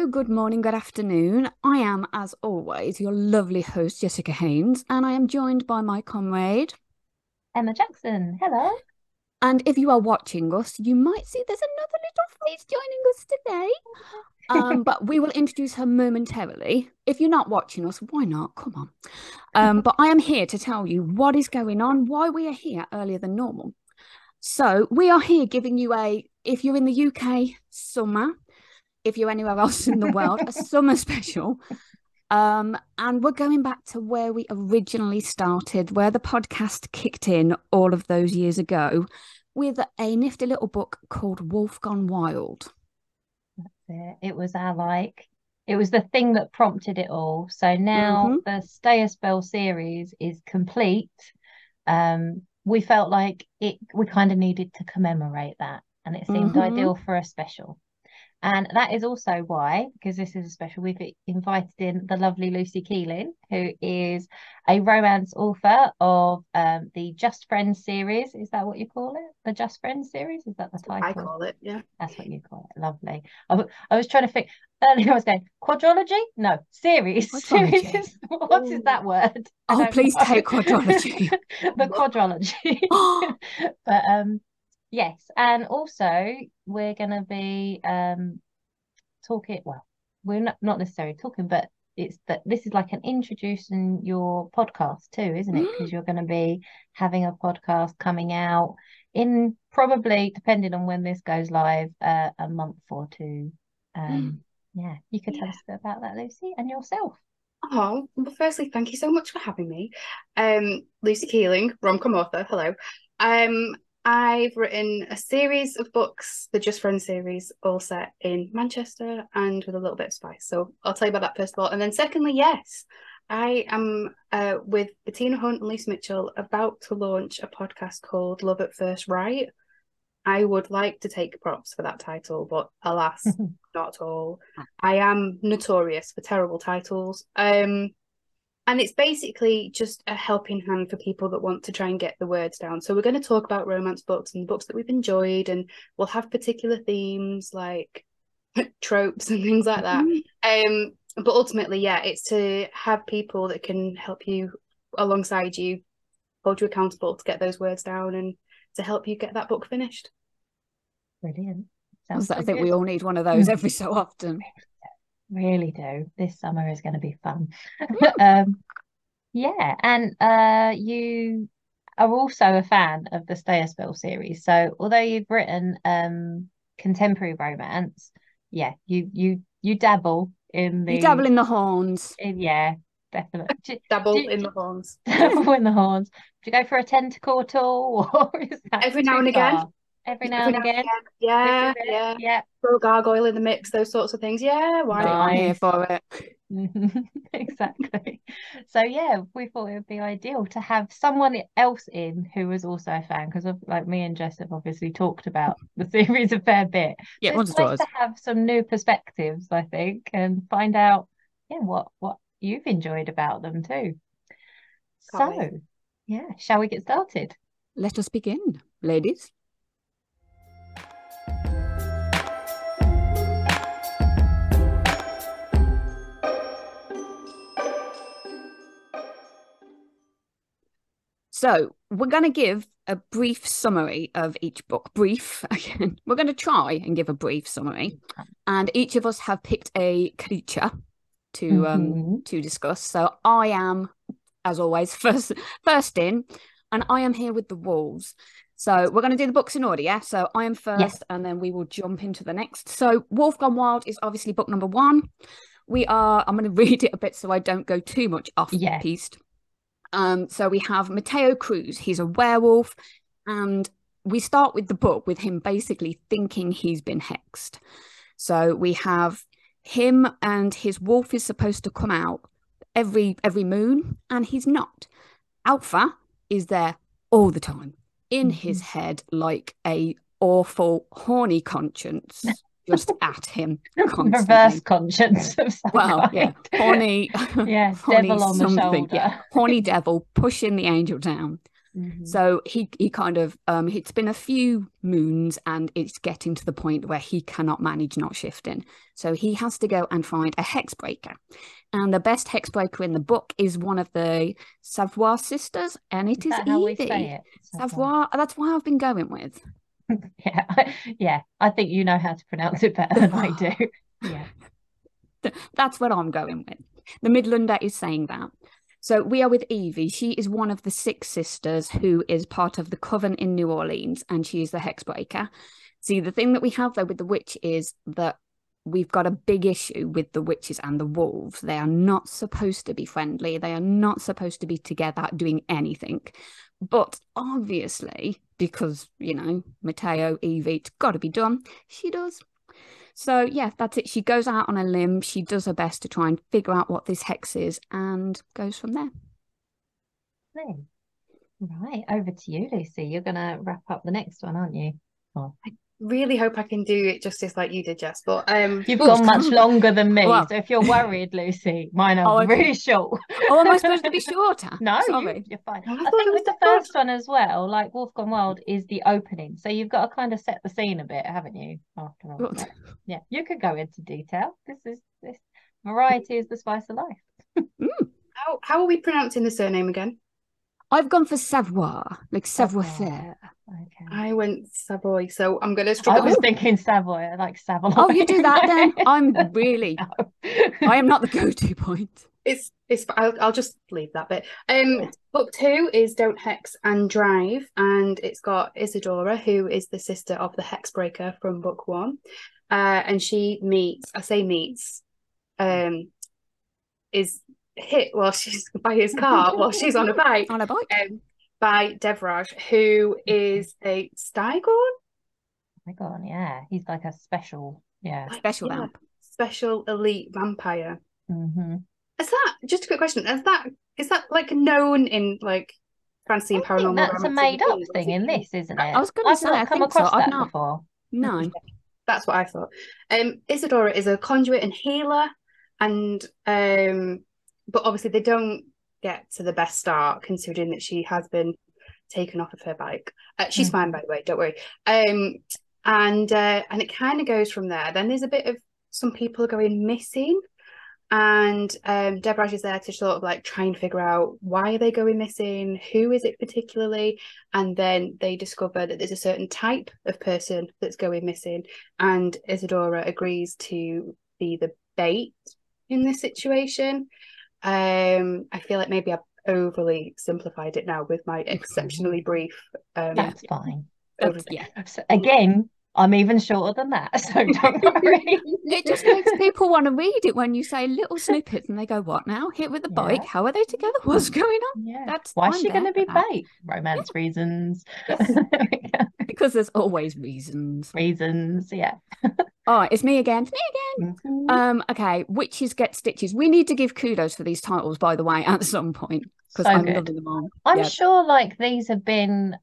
Hello, good morning, good afternoon. I am, as always, your lovely host, Jessica Haynes, and I am joined by my comrade, Emma Jackson. Hello. And if you are watching us, you might see there's another little face joining us today. Um, but we will introduce her momentarily. If you're not watching us, why not? Come on. Um, but I am here to tell you what is going on, why we are here earlier than normal. So we are here giving you a, if you're in the UK, summer. If you're anywhere else in the world, a summer special. Um, and we're going back to where we originally started, where the podcast kicked in all of those years ago with a nifty little book called Wolf Gone Wild. That's it. It was our like, it was the thing that prompted it all. So now mm-hmm. the Stay a Spell series is complete. Um, we felt like it, we kind of needed to commemorate that, and it seemed mm-hmm. ideal for a special. And that is also why, because this is a special, we've invited in the lovely Lucy Keeling, who is a romance author of um, the Just Friends series. Is that what you call it? The Just Friends series? Is that the title? I call it, yeah. That's what you call it. Lovely. I, I was trying to think earlier, I was going, quadrology? No, series. Series is, what is that word? Oh, please know. take quadrology. the quadrology. but um Yes, and also we're going to be um talking. Well, we're not not necessarily talking, but it's that this is like an introducing your podcast too, isn't it? Because mm. you're going to be having a podcast coming out in probably depending on when this goes live, uh, a month or two. Um, mm. yeah, you could tell yeah. us a bit about that, Lucy, and yourself. Oh, well, firstly, thank you so much for having me. Um, Lucy Keeling, rom-com author, hello. Um, I've written a series of books, the Just Friends series, all set in Manchester and with a little bit of spice. So I'll tell you about that first of all. And then secondly, yes, I am uh, with Bettina Hunt and Lisa Mitchell about to launch a podcast called Love at First Write. I would like to take props for that title, but alas, not all. I am notorious for terrible titles. Um, and it's basically just a helping hand for people that want to try and get the words down. So we're going to talk about romance books and books that we've enjoyed, and we'll have particular themes like tropes and things like that. Mm-hmm. Um, but ultimately, yeah, it's to have people that can help you alongside you, hold you accountable to get those words down and to help you get that book finished. Brilliant. Sounds like I think good. we all need one of those every so often really do. This summer is going to be fun. um, yeah, and uh, you are also a fan of the Stay a Spell series. So although you've written um, contemporary romance, yeah, you you you dabble in the you dabble in the horns. In, yeah, definitely. dabble do, in the horns. Dabble in the horns. Do you go for a tentacle at all, or is that every now and again? Every now every and again. again. Yeah, yeah, yeah. Throw gargoyle in the mix, those sorts of things. Yeah, why not? I'm here for it. exactly. So yeah, we thought it would be ideal to have someone else in who was also a fan because of like me and Jess have obviously talked about the series a fair bit. Yeah, so it's nice to have some new perspectives, I think, and find out yeah what what you've enjoyed about them too. Can't so wait. yeah, shall we get started? Let us begin, ladies. So we're going to give a brief summary of each book. Brief again. We're going to try and give a brief summary, and each of us have picked a creature to um, mm-hmm. um to discuss. So I am, as always, first first in, and I am here with the wolves. So we're going to do the books in order, yeah. So I am first, yes. and then we will jump into the next. So Wolf Gone Wild is obviously book number one. We are. I'm going to read it a bit so I don't go too much off yeah. piste. Um, so we have Mateo Cruz. He's a werewolf, and we start with the book with him basically thinking he's been hexed. So we have him and his wolf is supposed to come out every every moon, and he's not. Alpha is there all the time in mm-hmm. his head like a awful horny conscience just at him constantly. Reverse conscience of some Well, kind. yeah, horny, yeah, horny devil on the shoulder. Yeah, horny devil pushing the angel down. Mm-hmm. So he he kind of um it's been a few moons and it's getting to the point where he cannot manage not shifting. So he has to go and find a hex breaker. And the best hex breaker in the book is one of the Savoir sisters, and it is, is Evie. It? Savoir. That's why I've been going with. yeah, yeah. I think you know how to pronounce it better than I do. Yeah. That's what I'm going with. The Midlander is saying that. So we are with Evie. She is one of the six sisters who is part of the coven in New Orleans, and she is the hexbreaker. See, the thing that we have though with the witch is that we've got a big issue with the witches and the wolves. They are not supposed to be friendly. They are not supposed to be together doing anything. But obviously, because you know, Mateo, Evie, it's got to be done. She does. So yeah, that's it. She goes out on a limb. She does her best to try and figure out what this hex is, and goes from there. Right, over to you, Lucy. You're going to wrap up the next one, aren't you? Oh really hope I can do it justice like you did, Jess. But um, you've gone much longer than me, well, so if you're worried, Lucy, mine are oh, really short. oh, am I supposed to be shorter? No, Sorry. You, are fine. I, I think with the first one as well, like Wolf Gone Wild is the opening, so you've got to kind of set the scene a bit, haven't you? After all, yeah, you could go into detail. This is this variety is the spice of life. mm. How how are we pronouncing the surname again? I've gone for savoir, like savoir faire. Okay. I went Savoy, so I'm gonna struggle. I was thinking Savoy, like Savoy. Oh, you do that then? I'm really. no. I am not the go-to point. It's it's. I'll, I'll just leave that bit. Um, book two is Don't Hex and Drive, and it's got Isadora, who is the sister of the Hexbreaker from book one, uh, and she meets. I say meets. Um, is hit while she's by his car while she's on a bike. On a bike. Um, by Devraj, who is a Stygon. Stygon, yeah, he's like a special, yeah, special yeah, vamp, special elite vampire. Mm-hmm. Is that just a quick question? Is that is that like known in like fantasy and paranormal? that's a made up thing in this, isn't it? I was going to say, I come across so. that not... before. No, that's what I thought. Um, Isadora is a conduit and healer, and um, but obviously they don't get to the best start considering that she has been taken off of her bike. Uh, she's mm. fine by the way, don't worry. Um, and uh, and it kind of goes from there. Then there's a bit of some people going missing, and um, Devraj is there to sort of like try and figure out why are they going missing, who is it particularly, and then they discover that there's a certain type of person that's going missing, and Isadora agrees to be the bait in this situation. Um, I feel like maybe I've overly simplified it now with my exceptionally brief. Um, That's fine. That's, yeah. Again, I'm even shorter than that, so don't worry. it just makes people want to read it when you say little snippets and they go, What now? Hit with the yeah. bike? How are they together? What's going on? Yeah. That's why is she going to be bait? Romance yeah. reasons. because there's always reasons. Reasons, yeah. All right, it's me again. It's me again. Mm-hmm. Um, okay, witches get stitches. We need to give kudos for these titles, by the way, at some point because so I'm good. loving them all. I'm yeah. sure, like these have been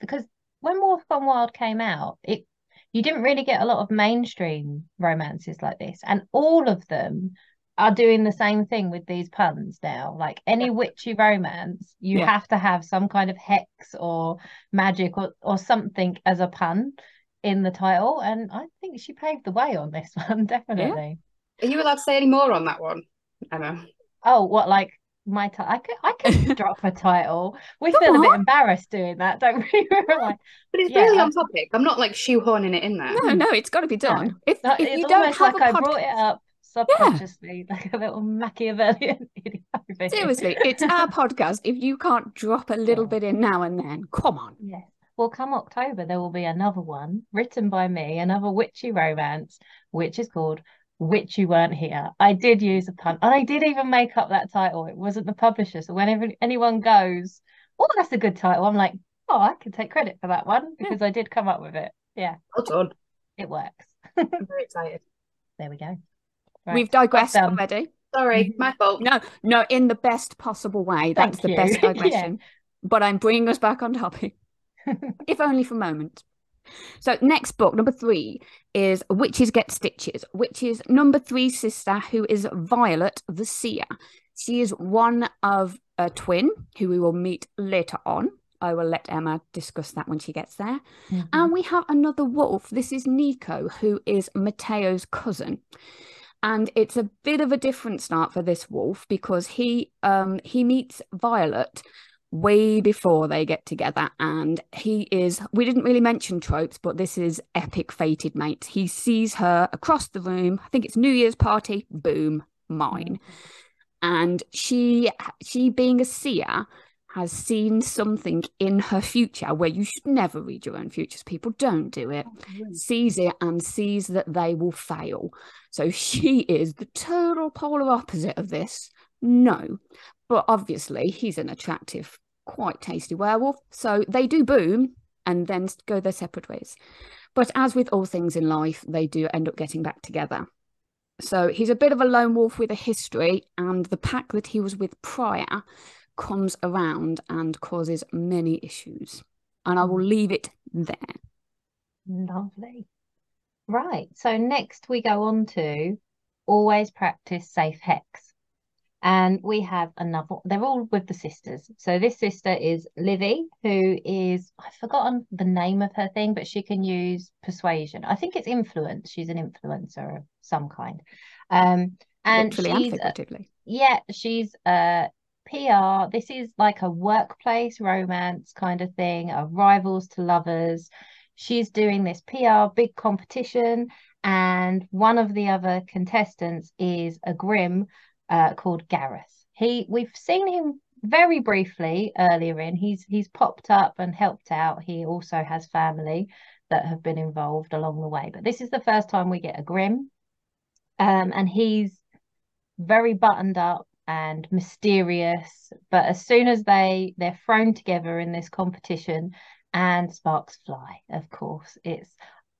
because when Wolf Gone Wild came out, it you didn't really get a lot of mainstream romances like this, and all of them are doing the same thing with these puns now. Like any witchy romance, you yeah. have to have some kind of hex or magic or, or something as a pun in the title. And I think she paved the way on this one, definitely. Yeah. Are you allowed to say any more on that one, Emma? Oh, what like my title? I could I could drop a title. We Come feel on. a bit embarrassed doing that, don't we? like, but it's yeah, really on topic. I'm not like shoehorning it in there. Hmm. No, no, it's got to be done. If, if you don't have like a podcast... I brought it up subconsciously, yeah. like a little Machiavellian. Seriously, it's our podcast. If you can't drop a little yeah. bit in now and then, come on. Yes. Well, come October, there will be another one written by me, another witchy romance, which is called Witch You Weren't Here. I did use a pun, and I did even make up that title. It wasn't the publisher. So whenever anyone goes, Oh, that's a good title, I'm like, Oh, I can take credit for that one because I did come up with it. Yeah. Well done. It works. I'm very excited. There we go. Right. We've digressed already. Sorry, my fault. No, no, in the best possible way. That's Thank the you. best digression. yeah. But I'm bringing us back on topic, if only for a moment. So, next book, number three, is Witches Get Stitches, which is number three sister, who is Violet the Seer. She is one of a twin who we will meet later on. I will let Emma discuss that when she gets there. Mm-hmm. And we have another wolf. This is Nico, who is Mateo's cousin. And it's a bit of a different start for this wolf because he um he meets Violet way before they get together and he is we didn't really mention tropes but this is epic fated mates. He sees her across the room. I think it's new year's party. Boom. Mine. And she she being a seer has seen something in her future where you should never read your own futures people don't do it sees it and sees that they will fail so she is the total polar opposite of this no but obviously he's an attractive quite tasty werewolf. So they do boom and then go their separate ways. But as with all things in life, they do end up getting back together. So he's a bit of a lone wolf with a history, and the pack that he was with prior comes around and causes many issues. And I will hmm. leave it there. Lovely. Right. So next we go on to always practice safe hex. And we have another, they're all with the sisters. So this sister is Livy, who is, I've forgotten the name of her thing, but she can use persuasion. I think it's influence. She's an influencer of some kind. Um, and Literally she's, uh, yeah, she's a PR. This is like a workplace romance kind of thing, of rivals to lovers. She's doing this PR big competition, and one of the other contestants is a grim uh, called Gareth. He we've seen him very briefly earlier in. He's he's popped up and helped out. He also has family that have been involved along the way. But this is the first time we get a grim, Um, and he's very buttoned up and mysterious. But as soon as they they're thrown together in this competition and sparks fly, of course. It's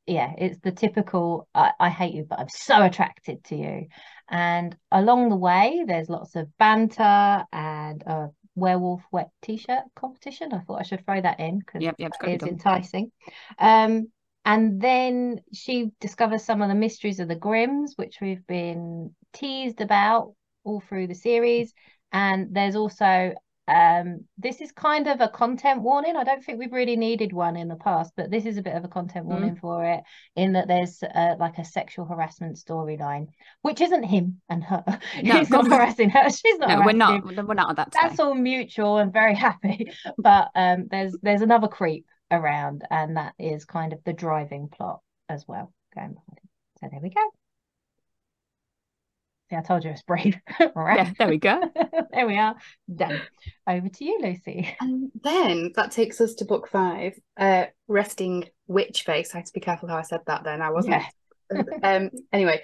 yeah, it's the typical I, I hate you, but I'm so attracted to you. And along the way, there's lots of banter and a werewolf wet t-shirt competition. I thought I should throw that in because yep, yep, it's enticing. Um, and then she discovers some of the mysteries of the grims which we've been teased about all through the series. And there's also um, this is kind of a content warning. I don't think we've really needed one in the past, but this is a bit of a content warning mm. for it in that there's uh, like a sexual harassment storyline, which isn't him and her. No, He's not harassing her. She's not. No, we're not. Him. We're not at that. That's all mutual and very happy. But um, there's there's another creep around, and that is kind of the driving plot as well going behind it. So there we go. See, I told you it's brave. right. Yeah, there we go. there we are. Done. Over to you, Lucy. And then that takes us to book five, uh, Resting Witch Face. I had to be careful how I said that then. I wasn't. Yeah. um, anyway,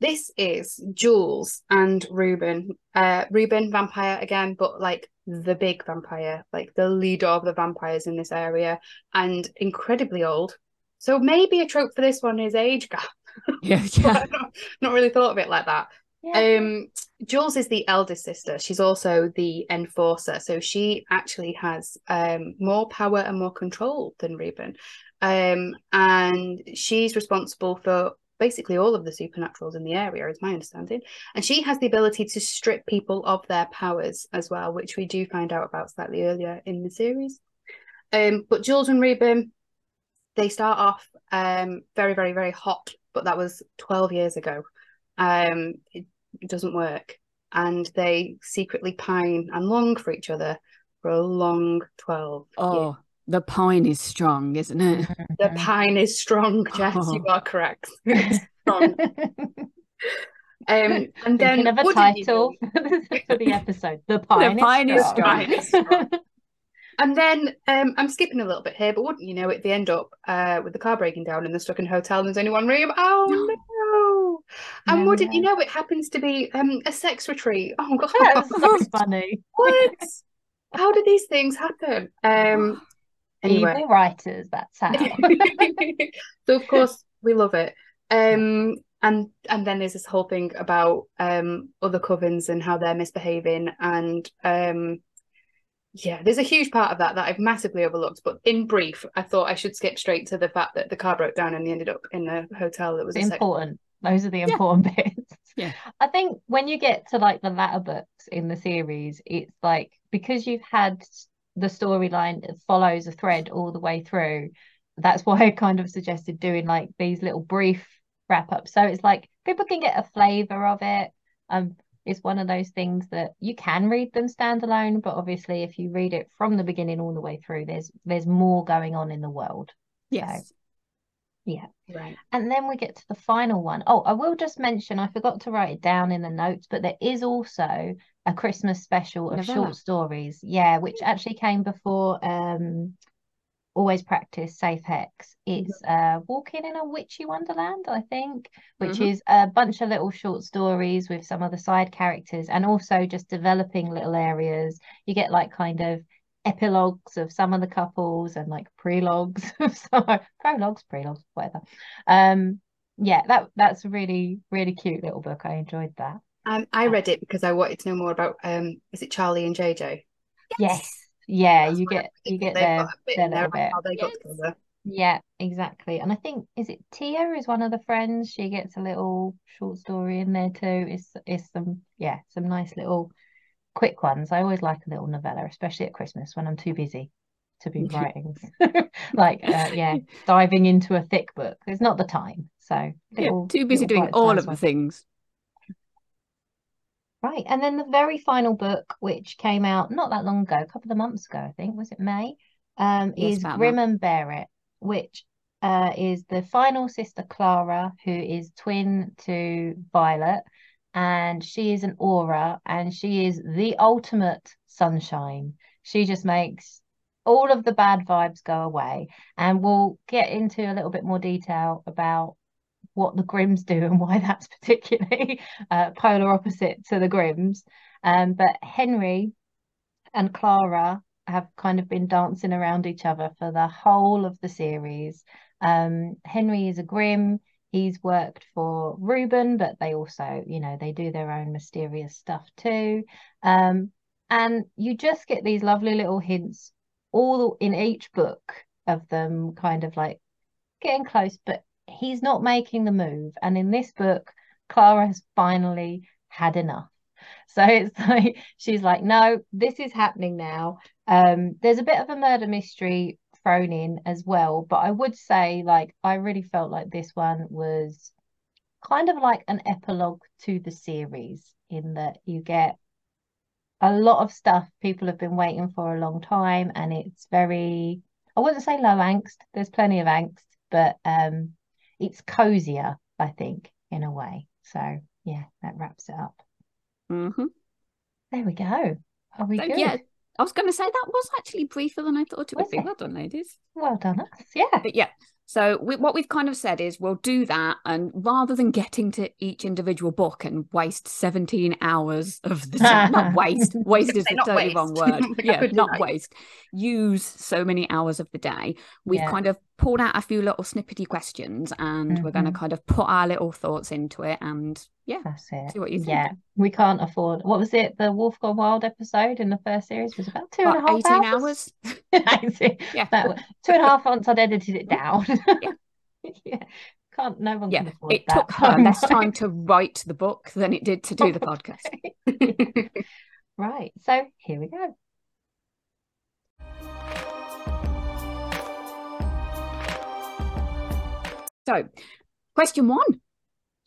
this is Jules and Ruben. Uh, Ruben, vampire again, but like the big vampire, like the leader of the vampires in this area, and incredibly old. So maybe a trope for this one is age gap. Yeah, yeah. not, not really thought of it like that. Um, Jules is the eldest sister. She's also the enforcer, so she actually has um, more power and more control than Ruben. Um, and she's responsible for basically all of the supernaturals in the area, is my understanding. And she has the ability to strip people of their powers as well, which we do find out about slightly earlier in the series. Um, but Jules and Ruben, they start off um, very, very, very hot, but that was 12 years ago. Um, it, it doesn't work. And they secretly pine and long for each other for a long 12 Oh, years. the pine is strong, isn't it? The pine is strong, Jess. Oh. You are correct. strong. Um, and then of a title for the episode. The pine, the pine is strong. Is strong. and then um, I'm skipping a little bit here, but wouldn't you know it? They end up uh, with the car breaking down and they're stuck in a hotel and there's only one room. Oh no! And yeah, wouldn't yeah. you know it happens to be um, a sex retreat? Oh god, that's so funny. What? How do these things happen? Um, anyway. Evil writers. That's how. so of course we love it. Um, and and then there's this whole thing about um, other covens and how they're misbehaving and um, yeah, there's a huge part of that that I've massively overlooked. But in brief, I thought I should skip straight to the fact that the car broke down and they ended up in a hotel that was important. Those are the important yeah. bits. Yeah. I think when you get to like the latter books in the series, it's like because you've had the storyline follows a thread all the way through. That's why I kind of suggested doing like these little brief wrap ups. So it's like people can get a flavor of it. Um, it's one of those things that you can read them standalone, but obviously if you read it from the beginning all the way through, there's there's more going on in the world. Yes. So, yeah. Right. And then we get to the final one. Oh, I will just mention, I forgot to write it down in the notes, but there is also a Christmas special of Novella. short stories. Yeah, which actually came before um Always Practice Safe Hex. It's uh Walking in a Witchy Wonderland, I think, which mm-hmm. is a bunch of little short stories with some of the side characters and also just developing little areas. You get like kind of epilogues of some of the couples and like prelogues of some prologues, prelogues, whatever. Um, yeah, that that's really really cute little book. I enjoyed that. Um, I read it because I wanted to know more about um, is it Charlie and JJ? Yes. yes. Yeah, that's you get you get their, their little bit. How they got together. Yeah, exactly. And I think is it Tia is one of the friends. She gets a little short story in there too. It's it's some yeah some nice little quick ones. I always like a little novella, especially at Christmas when I'm too busy to be writing. like, uh, yeah, diving into a thick book. It's not the time. So, little, yeah, too busy doing all of the things. Right. And then the very final book, which came out not that long ago, a couple of months ago, I think, was it May? Um, yes, is Grim and Bear It, which uh, is the final sister Clara, who is twin to Violet and she is an aura and she is the ultimate sunshine. She just makes all of the bad vibes go away. And we'll get into a little bit more detail about what the Grims do and why that's particularly uh, polar opposite to the Grims. Um, but Henry and Clara have kind of been dancing around each other for the whole of the series. Um, Henry is a Grim he's worked for Ruben, but they also, you know, they do their own mysterious stuff too. Um, and you just get these lovely little hints all in each book of them kind of like getting close, but he's not making the move. And in this book, Clara has finally had enough. So it's like she's like, no, this is happening now. Um, there's a bit of a murder mystery thrown in as well. But I would say, like, I really felt like this one was kind of like an epilogue to the series in that you get a lot of stuff people have been waiting for a long time and it's very I wouldn't say low angst there's plenty of angst but um it's cozier I think in a way so yeah that wraps it up mm-hmm. there we go are we so, good yeah I was going to say that was actually briefer than I thought it would was be. It? Well done, ladies. Well done, us. Yeah. But yeah. So we, what we've kind of said is we'll do that, and rather than getting to each individual book and waste seventeen hours of the time, not waste, waste is the totally waste. wrong word. yeah, not waste. Use so many hours of the day. We've yeah. kind of pulled out a few little snippety questions, and mm-hmm. we're going to kind of put our little thoughts into it, and yeah, that's it. See what you think. Yeah, we can't afford. What was it? The Wolf Gone Wild episode in the first series was about two about and a half 18 hours. hours. yeah, that, two and a half months. I'd edited it down. yeah. yeah. Can't no one yeah. It that. took her less time to write the book than it did to do the podcast. right. So here we go. So, question one.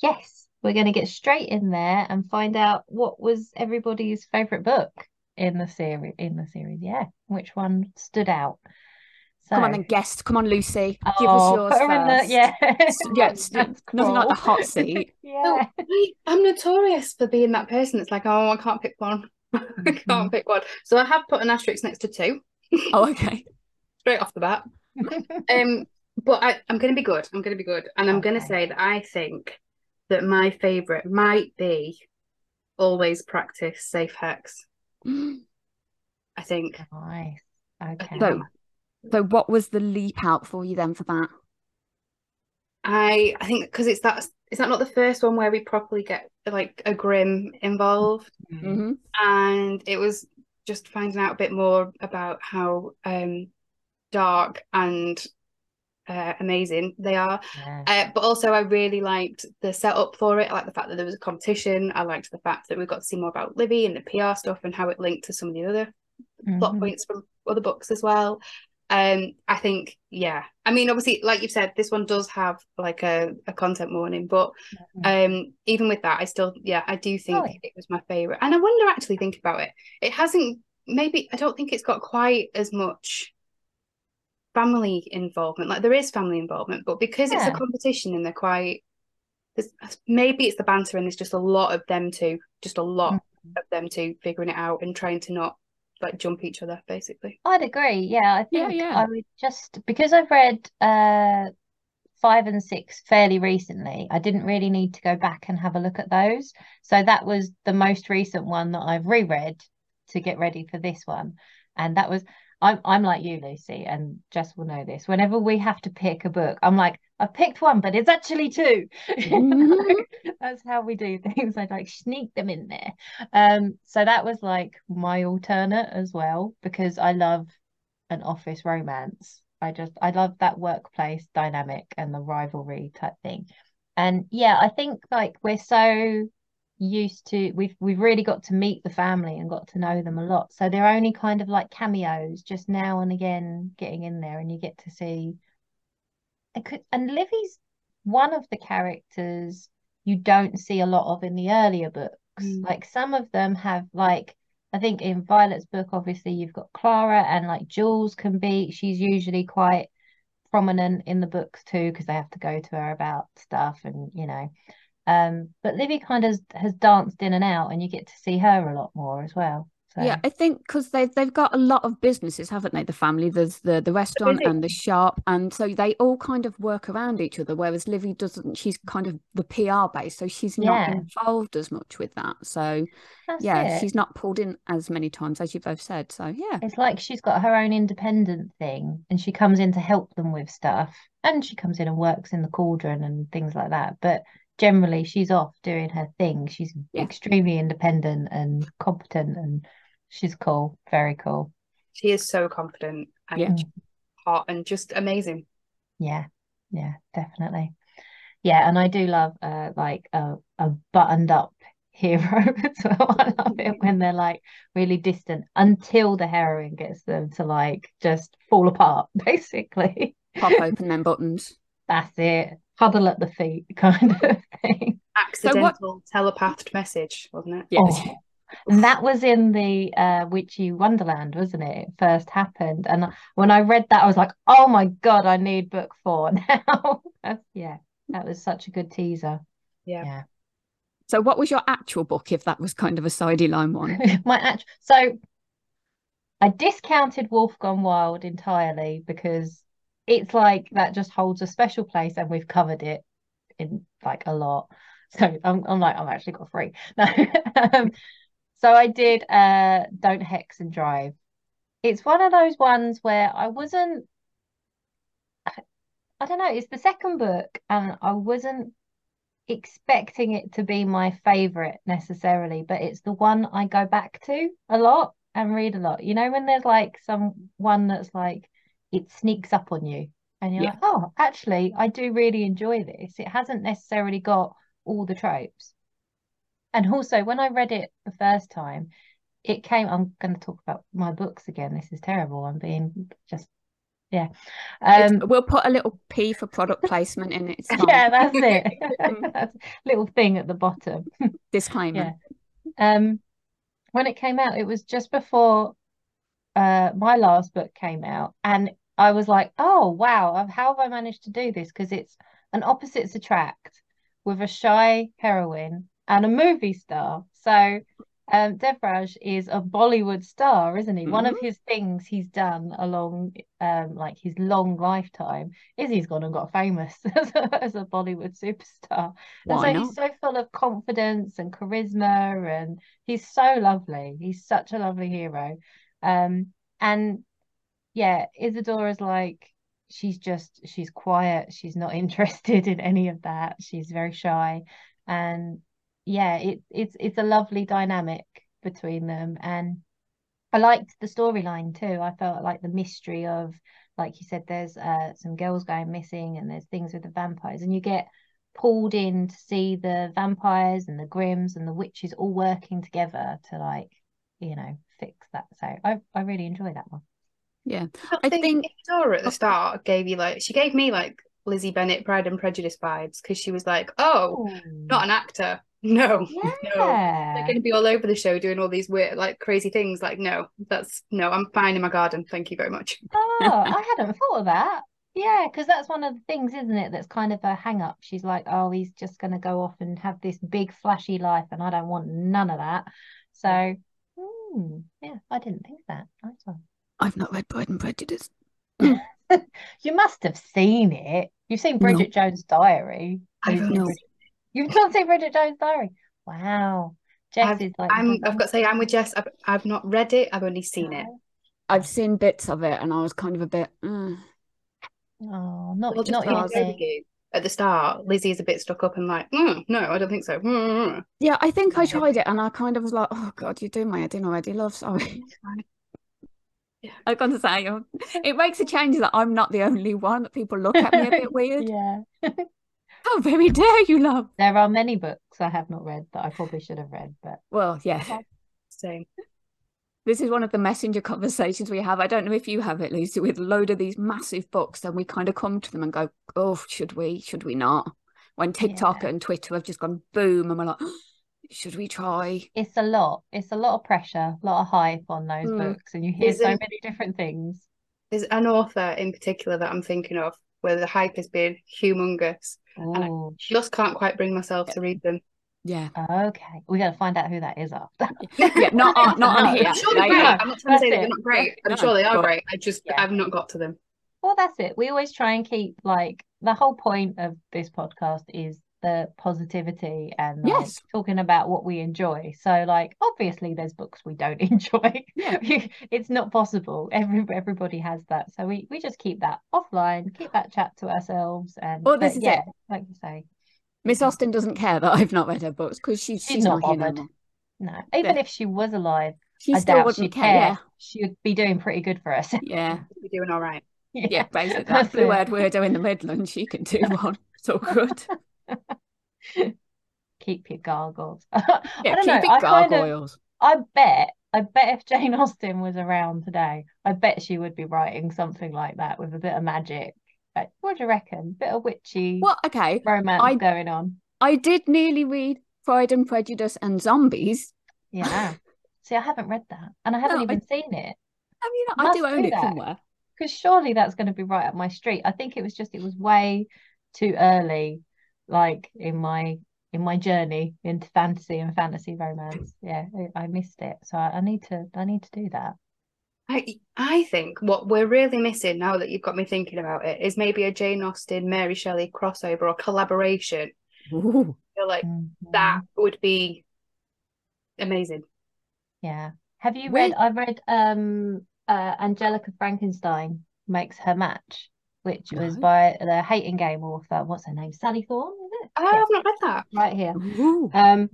Yes we're going to get straight in there and find out what was everybody's favorite book in the series in the series yeah which one stood out. So, come on then guest come on lucy oh, give us oh, yours first. The, yeah. Yes nothing like the hot seat. Yeah. I'm notorious for being that person that's like oh i can't pick one. Mm-hmm. i can't pick one. So i have put an asterisk next to two. Oh okay. Straight off the bat. Um but I, i'm gonna be good i'm gonna be good and i'm okay. gonna say that i think that my favorite might be always practice safe hex. I think. Nice. Okay. So, so what was the leap out for you then for that? I I think because it's that is that not the first one where we properly get like a grim involved, mm-hmm. and it was just finding out a bit more about how um dark and uh, amazing they are. Yeah. Uh, but also, I really liked the setup for it. I like the fact that there was a competition. I liked the fact that we got to see more about Livy and the PR stuff and how it linked to some of the other mm-hmm. plot points from other books as well. Um, I think, yeah. I mean, obviously, like you've said, this one does have like a, a content warning, but mm-hmm. um, even with that, I still, yeah, I do think oh. it was my favorite. And I wonder, actually, think about it. It hasn't. Maybe I don't think it's got quite as much family involvement. Like there is family involvement, but because yeah. it's a competition and they're quite maybe it's the banter and there's just a lot of them two, just a lot mm-hmm. of them two figuring it out and trying to not like jump each other basically. I'd agree. Yeah, I think yeah, yeah. I would just because I've read uh five and six fairly recently. I didn't really need to go back and have a look at those. So that was the most recent one that I've reread to get ready for this one. And that was I'm I'm like you, Lucy, and Jess will know this. Whenever we have to pick a book, I'm like, I've picked one, but it's actually 2 mm-hmm. That's how we do things. I like sneak them in there. Um, so that was like my alternate as well because I love an office romance. I just I love that workplace dynamic and the rivalry type thing. And yeah, I think like we're so used to we've we've really got to meet the family and got to know them a lot. So they're only kind of like cameos just now and again getting in there and you get to see could, and livy's one of the characters you don't see a lot of in the earlier books. Mm. like some of them have like i think in violet's book obviously you've got clara and like jules can be she's usually quite prominent in the books too because they have to go to her about stuff and you know um, but Livy kind of has danced in and out, and you get to see her a lot more as well. So. Yeah, I think because they've they've got a lot of businesses, haven't they? The family, there's the the restaurant and the shop, and so they all kind of work around each other. Whereas Livy doesn't; she's kind of the PR base, so she's not yeah. involved as much with that. So, That's yeah, it. she's not pulled in as many times as you both said. So, yeah, it's like she's got her own independent thing, and she comes in to help them with stuff, and she comes in and works in the cauldron and things like that. But generally she's off doing her thing. She's yeah. extremely independent and competent and she's cool, very cool. She is so confident and yeah. hot and just amazing. Yeah, yeah, definitely. Yeah, and I do love uh like a, a buttoned up hero as well. I love it when they're like really distant until the heroine gets them to like just fall apart, basically. Pop open them buttons. That's it huddle at the feet kind of thing. Accidental so telepathed message, wasn't it? Yeah. Oh, that was in the uh, Witchy Wonderland, wasn't it? It first happened, and when I read that, I was like, "Oh my god, I need book four now." yeah, that was such a good teaser. Yeah. yeah. So, what was your actual book? If that was kind of a sideline one, my actual. So, I discounted Wolf Gone Wild entirely because it's like that just holds a special place and we've covered it in like a lot. So i'm, I'm like i've actually got three. No um, so i did uh don't hex and drive. It's one of those ones where i wasn't i don't know it's the second book and i wasn't expecting it to be my favorite necessarily but it's the one i go back to a lot and read a lot. You know when there's like some one that's like it sneaks up on you. And you're yeah. like oh actually i do really enjoy this. It hasn't necessarily got all the tropes. And also when i read it the first time it came i'm going to talk about my books again. This is terrible. I'm being just yeah. Um we'll put a little p for product placement in it. Yeah that's it. That's little thing at the bottom. Disclaimer. Yeah. um when it came out it was just before uh, my last book came out, and I was like, oh wow, how have I managed to do this? Because it's an opposites attract with a shy heroine and a movie star. So um, Devraj is a Bollywood star, isn't he? Mm-hmm. One of mm-hmm. his things he's done along um, like his long lifetime is he's gone and got famous as a, as a Bollywood superstar. Why and so not? he's so full of confidence and charisma and he's so lovely. He's such a lovely hero. Um, and yeah, Isadora's like she's just she's quiet. She's not interested in any of that. She's very shy, and yeah, it, it's it's a lovely dynamic between them, and I liked the storyline too. I felt like the mystery of like you said, there's uh, some girls going missing, and there's things with the vampires, and you get pulled in to see the vampires and the grims and the witches all working together to like you know, fix that. So I, I really enjoy that one. Yeah. I, I think, think- Dora at the oh. start gave you like she gave me like Lizzie Bennet Pride and Prejudice vibes because she was like, oh, not an actor. No, no. They're going to be all over the show doing all these weird, like crazy things. Like, no, that's no, I'm fine in my garden. Thank you very much. Oh, I hadn't thought of that. Yeah, because that's one of the things, isn't it? That's kind of a hang up. She's like, oh, he's just going to go off and have this big flashy life, and I don't want none of that. So, hmm, yeah, I didn't think that. Nice one. I've not read Pride and Prejudice. You must have seen it. You've seen Bridget Jones' Diary. I've You've- You've not seen Bridget Jones' Diary. Wow. Jess I've- is like, I'm, I've got to say, I'm with Jess. I've, I've not read it. I've only seen it. I've seen bits of it and I was kind of a bit. mm. Oh, not Well, not like your I thing. Told you, at the start, Lizzie is a bit stuck up and like, "Mm, no, I don't think so. Mm, Yeah, I think I tried it and I kind of was like, oh God, you're doing my head in already, love. Sorry. it's fine. I got to say, um, it makes a change that I'm not the only one that people look at me a bit weird. Yeah. How very dare you, love? There are many books I have not read that I probably should have read, but Well, yeah, So this is one of the messenger conversations we have. I don't know if you have it, Lucy, with a load of these massive books, and we kind of come to them and go, oh, should we? Should we not? When TikTok Yeah. and Twitter have just gone boom, and we're like, should we try? it's a lot. It's a lot of pressure, a lot of hype on those Mm. books, and you hear so Isn't- many different things. there's an author in particular that I'm thinking of where the hype has been humongous. And I- Oh, Just can't quite bring myself to read them. Yeah, okay. We got to find out who that is after. yeah, not on, not on here. I'm sure they're great. I'm not trying to say they're not great. I'm No, sure they are but- great. I just Yeah. I've not got to them. Well, that's it. We always try and keep like the whole point of this podcast is the positivity and like Yes. talking about what we enjoy. So like obviously there's books we don't enjoy. Yeah. It's not possible. Every everybody has that. So we we just keep that offline, keep that chat to ourselves and Well, this but is yeah, it. like you say. Miss Austen doesn't care that I've not read her books because she's, She's she's not not here no bothered. No, even Yeah. if she was alive, she I still wouldn't she'd care. care. She would be doing pretty good for us. Yeah, You're doing all right. yeah, yeah. Basically, that That's blue it. weirdo in the Midlands, she can do one. It's all good. Keep your gargles. I Yeah, don't keep know. I it kind of, gargoyles. I bet, I bet if Jane Austen was around today, I bet she would be writing something like that with a bit of magic. What do you reckon? Bit of witchy Well, okay. romance I- going on. I did nearly read Pride and Prejudice and Zombies. Yeah. See, I haven't read that, and I haven't No, I- even seen it. I mean, I Must do own do it that. somewhere. Because surely that's going to be right up my street. I think it was just it was way too early, like in my in my journey into fantasy and fantasy romance. Yeah, I, I missed it, so I, I need to I need to do that. I I think what we're really missing now that you've got me thinking about it is maybe a Jane Austen, Mary Shelley crossover or collaboration. Ooh. I feel like Mhm. that would be amazing. Yeah. Have you When- read? I've read um uh Angelica Frankenstein makes her match, which was by the Hating Game author. What's her name? Sally Thorne, is it? Oh, I've not read that. right here. Ooh. Um,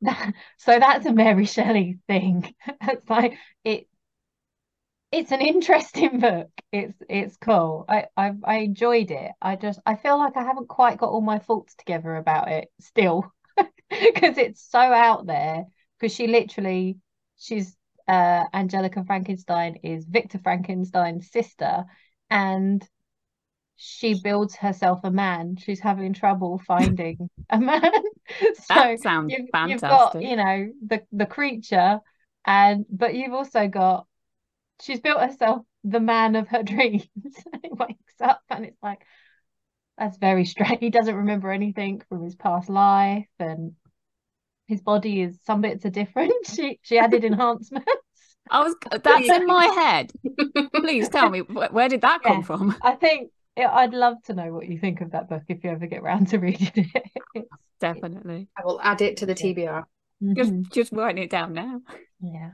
so that's a Mary Shelley thing. It's like it. It's an interesting book. It's it's cool. I, I I enjoyed it. I just I feel like I haven't quite got all my thoughts together about it still, because it's so out there. Because she literally, she's uh Angelica Frankenstein is Victor Frankenstein's sister, and she builds herself a man. She's having trouble finding a man. So That sounds you've, fantastic. you've got, you know, the the creature, and but you've also got she's built herself the man of her dreams. he wakes up and it's like that's very strange. He doesn't remember anything from his past life, and his body is some bits are different. She she added enhancements. I was that's in my head. Please tell me wh- where did that come from? I think yeah, I'd love to know what you think of that book if you ever get round to reading it. It's- Definitely. I will add it to the TBR. Just Mhm. just writing it down now. Yeah.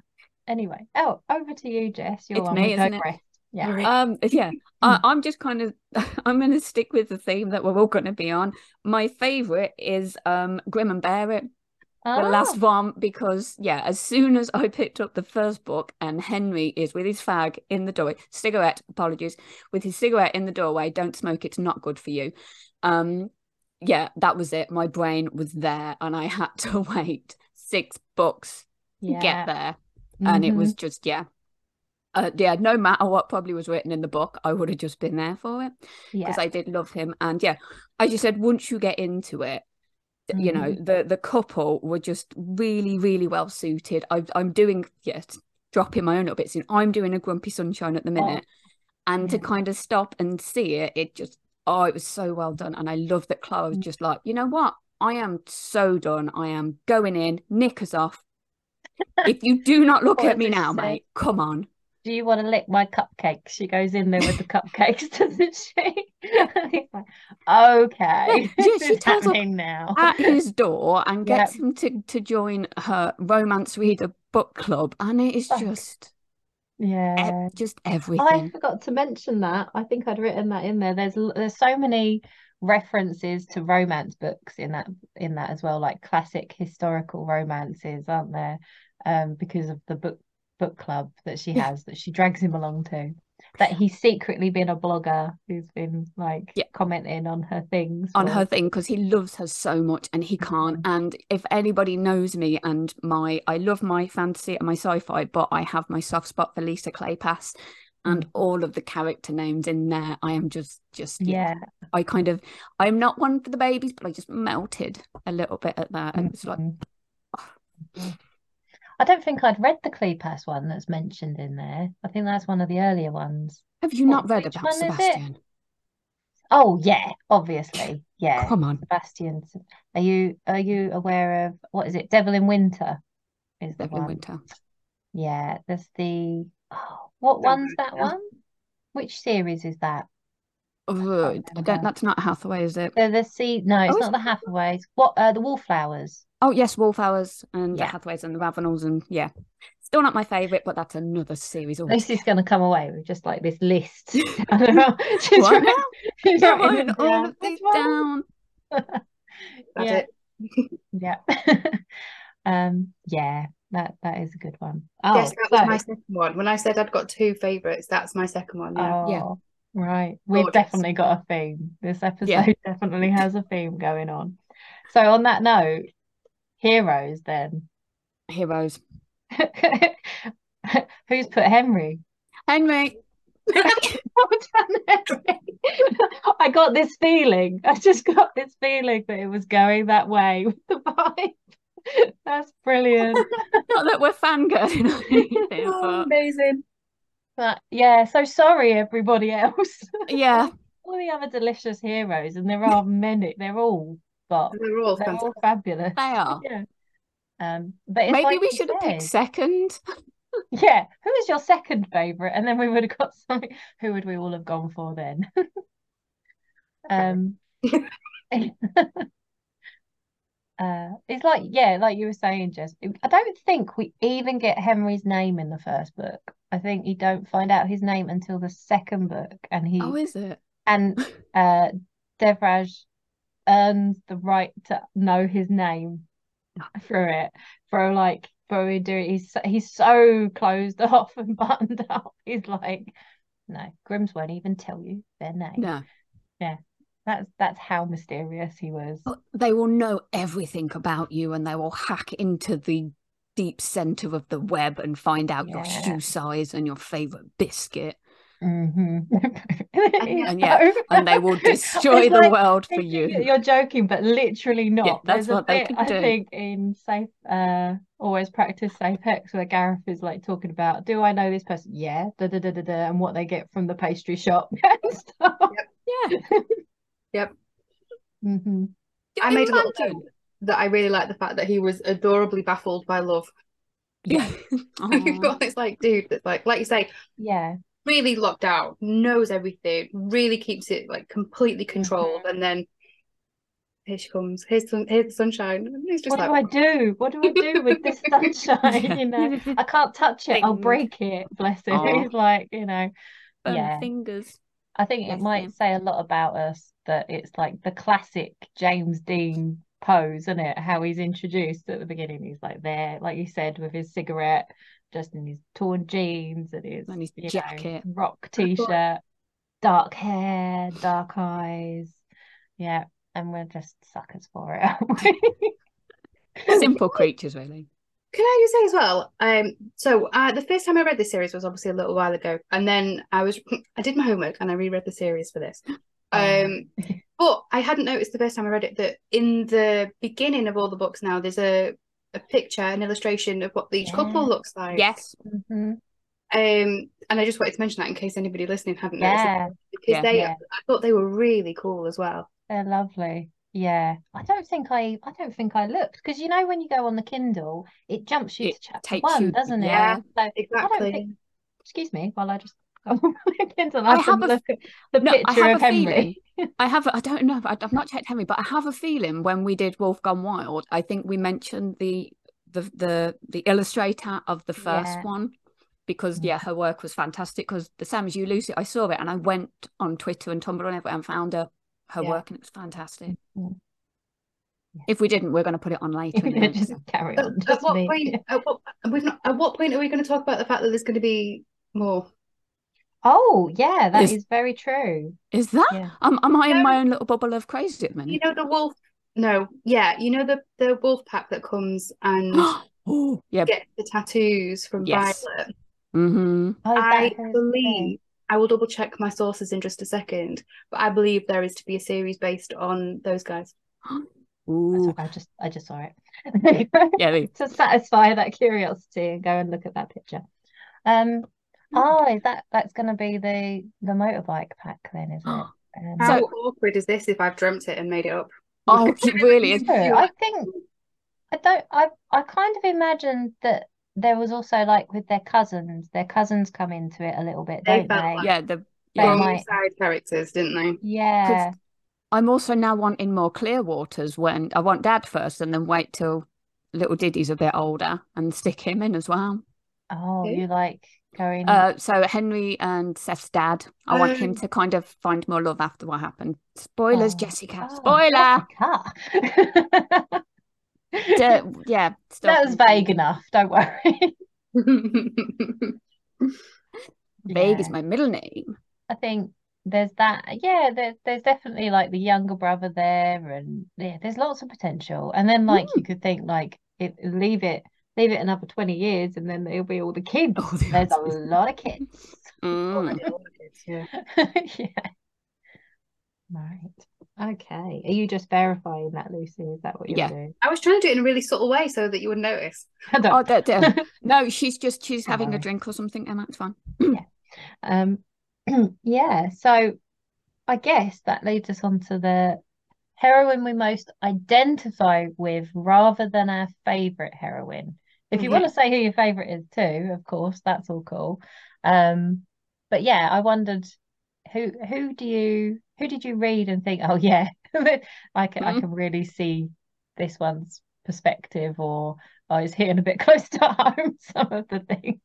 Anyway, oh, over to you, Jess. You're It's one me, isn't it? Yeah. Um yeah. I, I'm just kind of I'm gonna stick with the theme that we're all gonna be on. My favourite is um Grim and Bear It. the Ah, last one because yeah as soon as i picked up the first book and henry is with his fag in the doorway cigarette apologies with his cigarette in the doorway don't smoke it's not good for you um yeah that was it my brain was there and i had to wait six books to yeah. get there mm-hmm. and it was mm-hmm. just yeah uh, yeah, no matter what probably was written in the book, I would have just been there for it because yeah. I did love him. And yeah, as you said, once you get into it, mm-hmm. you know, mm-hmm. the the couple were just really, really well suited. I, I'm doing yes, dropping my own little bits in. I'm doing a Grumpy Sunshine at the minute, oh. and yeah. to kind of stop and see it, it just oh, it was so well done, and I love that Clara was mm. just like, you know what, I am so done. I am going in, knickers off. If you do not look at me now, say? mate, come on do you want to lick my cupcake? She goes in there with the cupcakes, doesn't she? like, okay. Yeah, she tells him now at his door and gets yep. him to, to join her romance reader book club. And it is just yeah, just everything. I forgot to mention that. I think I'd written that in there. There's there's so many references to romance books in that in that as well, like classic historical romances, aren't there? Um, because of the book book club that she has that she drags him along to that he's secretly been a blogger who's been like yeah. commenting on her things on her thing because he loves her so much and he can't mm-hmm. and if anybody knows me and my i love my fantasy and my sci-fi but i have my soft spot for lisa kleypas and all of the character names in there i am just just yeah, i kind of i'm not one for the babies but i just melted a little bit at that and mm-hmm. it's like oh. I don't think I'd read the Kleypas one that's mentioned in there. I think that's one of the earlier ones. Have you not read about Sebastian? Oh yeah, obviously. Yeah. Come on. Sebastian. Are you are you aware of what is it? Devil in Winter is the Devil in Winter. Yeah, there's the oh, what Devil one's that one? Which series is that? Oh, I don't. That's not Hathaway, is it? The, the sea. No, it's oh, not the Hathaways. What? Uh, the Wallflowers. Oh yes, Wallflowers and yeah. the Hathaways and the Ravenels and yeah. Still not my favourite, but that's another series. Lucy's going to come away with just like this list. she's what writing, she's writing all of these down. yeah. yeah. um. Yeah. That that is a good one. Oh, yes, that so... was my second one. When I said I'd got two favourites, that's my second one. Yeah. Oh, yeah. Right. Oh, We've Gorgeous. definitely got a theme. This episode yeah. definitely has a theme going on. So on that note, heroes then. Heroes. Who's put Henry? Henry. I got this feeling. I just got this feeling that it was going that way with the vibe. That's brilliant. Not that we're fangirling or anything, oh, but... amazing. But yeah, so sorry everybody else. Yeah. all the other delicious heroes, and there are many. They're all but they're all, they're all fabulous. They are. Yeah. Um, but maybe like we should have picked second. yeah, who is your second favorite? And then we would have got something. Who would we all have gone for then? um, uh, it's like yeah, like you were saying, Jess. I don't think we even get Henry's name in the first book. I think you don't find out his name until the second book, and he. Oh, is it? And uh, Devraj earns the right to know his name through it for like for doing he's he's so closed off and buttoned up he's like no Grims won't even tell you their name no yeah that's that's how mysterious he was they will know everything about you and they will hack into the deep center of the web and find out yeah. your shoe size and your favorite biscuit Mm-hmm. and, yeah, and they will destroy the like, world for you. You're joking, but literally not. Yeah, that's There's what they bit, can do. I think in safe, uh, always practice safe hex where Gareth is like talking about, do I know this person? Yeah, da da da da da, and what they get from the pastry shop and stuff. Yep. Yeah. Yep. Mm-hmm. I made a little joke that I really like the fact that he was adorably baffled by love. Yeah. it's like, dude, it's like, like you say, yeah, really locked out, knows everything, really keeps it like completely controlled, mm-hmm. and then here she comes. Here's here's the sunshine. what like, do I do? What do I do with this sunshine? you know, I can't touch it. I'll break it. Bless him. Oh. He's like, you know, Burn yeah. fingers. I think it might say a lot about us that it's like the classic James Dean pose, isn't it? How he's introduced at the beginning. He's like there, like you said, with his cigarette, just in his torn jeans and his, and his jacket, know, rock t-shirt, dark hair, dark eyes. Yeah, and we're just suckers for it, Simple creatures, really. Can I just say as well? Um, so uh, the first time I read this series was obviously a little while ago, and then I was I did my homework and I reread the series for this. Um, but I hadn't noticed the first time I read it that in the beginning of all the books now there's a a picture, an illustration of what each yeah. couple looks like. Yes. Mm-hmm. Um, and I just wanted to mention that in case anybody listening hadn't yeah. noticed, because yeah. they I thought they were really cool as well. They're lovely. Yeah, I don't think I, I don't think I looked because you know when you go on the Kindle, it jumps you it to chapter one, you, doesn't it? Yeah, so exactly. Think, excuse me, while I just go on the Kindle, I, I have a, look at the no, picture of Henry. I have, I don't know, I've not checked Henry, but I have a feeling when we did Wolf Gone Wild, I think we mentioned the the the the illustrator of the first yeah. one because mm. yeah, her work was fantastic. Because the same as you, Lucy, I saw it and I went on Twitter and Tumblr and everywhere and found her her yeah. work and it was fantastic. Mm-hmm. If we didn't, we're going to put it on later. just carry on. At, at what point? At what, we've not, at what point are we going to talk about the fact that there's going to be more? Oh yeah, that is, is very true. Is that? Yeah. am I in my own little bubble of crazy at the minute? You know the wolf. No, yeah, you know the the wolf pack that comes and oh, yeah, get the tattoos from yes. Violet. Mm-hmm. Oh, I believe I will double check my sources in just a second, but I believe there is to be a series based on those guys. Ooh. I just I just saw it. yeah, to satisfy that curiosity and go and look at that picture. Um oh that that's gonna be the the motorbike pack then, isn't it? Um, How so, awkward is this if I've dreamt it and made it up? Oh it really is. I think I don't I I kind of imagined that there was also like with their cousins, their cousins come into it a little bit, they don't they? Like yeah, the yeah. Like, side characters, didn't they? Yeah. I'm also now wanting more clear waters when I want dad first and then wait till little Diddy's a bit older and stick him in as well. Oh, you like going uh so Henry and Seth's dad. I um, want him oh. to kind of find more love after what happened. Spoilers, oh, Jessica. Oh, Spoiler. Jessica. yeah, that was vague enough. Don't worry. vague yeah. is my middle name. I think there's that. Yeah, there, there's definitely like the younger brother there, and yeah, there's lots of potential. And then like mm. you could think like it, leave it leave it another 20 years and then there'll be all the kids. Oh, There's a lot of kids. Mm. yeah. yeah. Right. Okay. Are you just verifying that, Lucy? Is that what you're yeah. doing? I was trying to do it in a really subtle way so that you would notice. oh, that, that. no, she's just she's having a drink or something, and that's fine. yeah. Um. yeah. So, I guess that leads us on to the heroine we most identify with, rather than our favorite heroine. If you mm-hmm. want to say who your favorite is too, of course, that's all cool. Um. But yeah, I wondered who who do you who did you read and think, oh yeah, I can mm-hmm. I can really see this one's perspective, or oh, is hitting a bit close to home some of the things.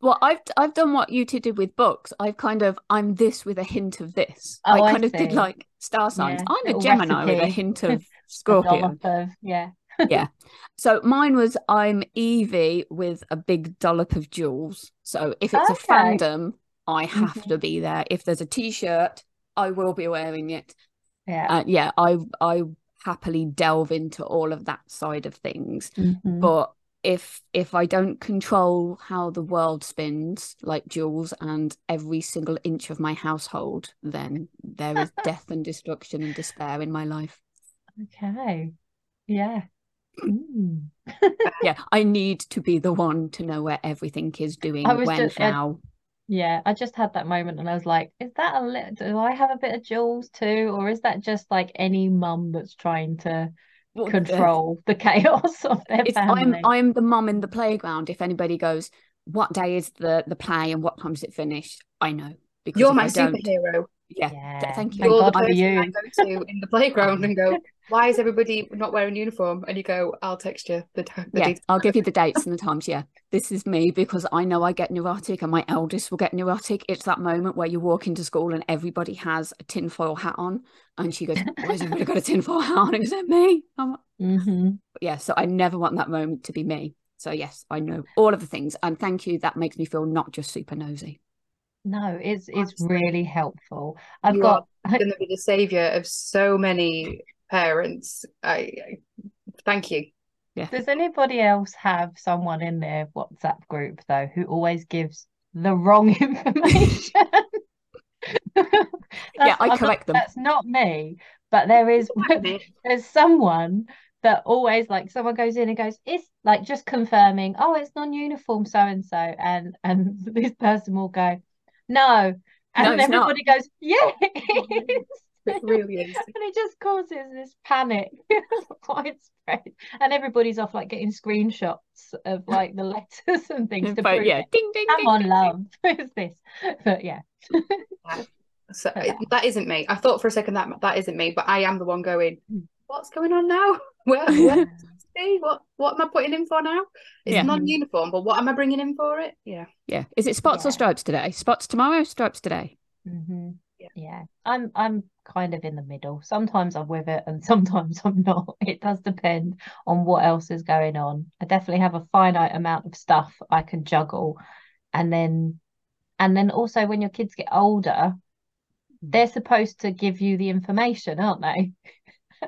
well, I've I've done what you two did with books. I've kind of I'm this with a hint of this. Oh, I kind I of did like star signs. Yeah, I'm a Gemini recipe. with a hint of Scorpio. of, yeah. yeah. So mine was I'm Evie with a big dollop of Jules. So if it's okay. a fandom, I have mm-hmm. to be there. If there's a t-shirt, I will be wearing it. Yeah. Uh, yeah, I I happily delve into all of that side of things. Mm-hmm. But if if I don't control how the world spins, like Jules and every single inch of my household, then there is death and destruction and despair in my life. Okay. Yeah. Mm. yeah, I need to be the one to know where everything is doing, when, just, how. Yeah, I just had that moment and I was like, is that a little, do I have a bit of Jules too? Or is that just like any mum that's trying to what control the... the chaos of their it's, family? I'm, I'm the mum in the playground. If anybody goes, what day is the, the play and what time does it finish? I know. Because You're my superhero. Yeah, yeah. thank you. Thank You're the person you. I go to in the playground and go, why is everybody not wearing uniform? And you go, I'll text you the, the yeah, I'll give you the dates and the times. Yeah, this is me because I know I get neurotic and my eldest will get neurotic. It's that moment where you walk into school and everybody has a tinfoil hat on, and she goes, "Why has everybody got a tinfoil hat on?" Is it me? Mm-hmm. Yeah, so I never want that moment to be me. So yes, I know all of the things, and thank you. That makes me feel not just super nosy. No, it's it's really helpful. I've you got going to be the savior of so many parents. I, I thank you. Yeah. Does anybody else have someone in their WhatsApp group though who always gives the wrong information? yeah, I I'm correct not, them. That's not me, but there is there's someone that always like someone goes in and goes, it's like just confirming, oh, it's non-uniform so and so, and and this person will go, no, and No, everybody goes, yeah, it is. It really is. And it just causes this panic widespread. And everybody's off like getting screenshots of like the letters and things to But prove yeah, it. ding ding Come ding. on, ding, love. Who's this? But yeah. So it- that isn't me. I thought for a second that that isn't me, but I am the one going. Mm. What's going on now? Where, where see what what am I putting in for now? It's Yeah. non-uniform, but what am I bringing in for it? Yeah. Yeah. Is it spots or stripes today? Spots tomorrow, stripes today. hmm Yeah. Yeah. I'm I'm kind of in the middle. Sometimes I'm with it and sometimes I'm not. It does depend on what else is going on. I definitely have a finite amount of stuff I can juggle. And then and then also when your kids get older, they're supposed to give you the information, aren't they?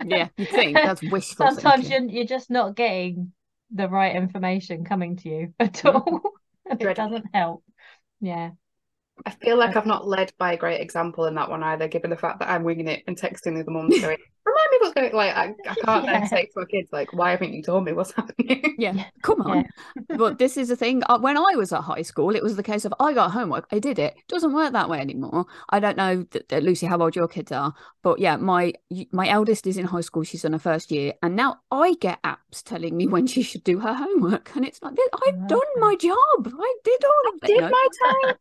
Yeah, you think that's wishful Sometimes you're you're just not getting the right information coming to you at Mhm. all. It doesn't help. Yeah. I feel like I've not led by a great example in that one either, given the fact that I'm winging it and texting the other mums going, remind me what's going like I, I can't Yeah. then say to my kids like, why haven't you told me what's happening? Yeah, Yeah. come on. but this is the thing. uh, When I was at high school, it was the case of I got homework, I did it. Doesn't work that way anymore. I don't know, th- th- Lucy, how old your kids are, but yeah, my my eldest is in high school. She's in her first year, and now I get apps telling me when she should do her homework, and it's like I've done my job. I did all of it. Did No, my time.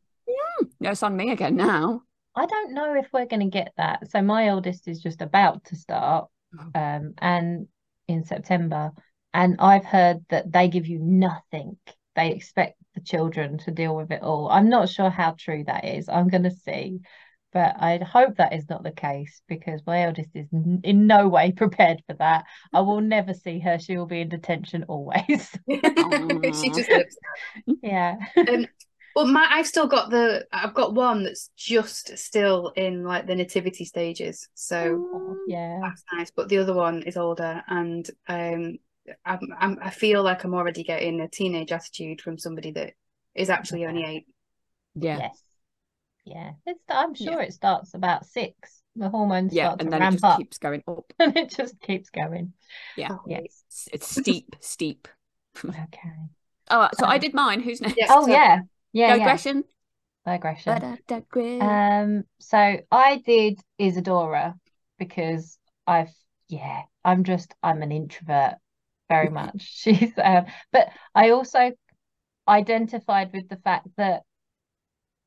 No, it's on me again now. I don't know if we're going to get that. So my eldest is just about to start, Oh. um, and in September, and I've heard that they give you nothing. They expect the children to deal with it all. I'm not sure how true that is. I'm going to see, but I hope that is not the case because my eldest is n- in no way prepared for that. I will never see her. She will be in detention always. she just lives. Yeah. Well, my I've still got the I've got one that's just still in like the nativity stages, so Oh, yeah. that's nice. But the other one is older, and um, I'm, I'm I feel like I'm already getting a teenage attitude from somebody that is actually only eight. Yeah, Yes. Yeah. It's I'm sure it starts about six. The hormones yeah, start and to then it just up keeps going up. and it just keeps going. Yeah, Oh, Yes. it's, it's steep, steep. Okay. Oh, so I Um, did mine. Who's next? Yeah. Oh so- yeah. Yeah, yeah. Digression. Digression. Digression. Um, so I did Isadora because I've yeah, I'm just I'm an introvert very much. She's um but I also identified with the fact that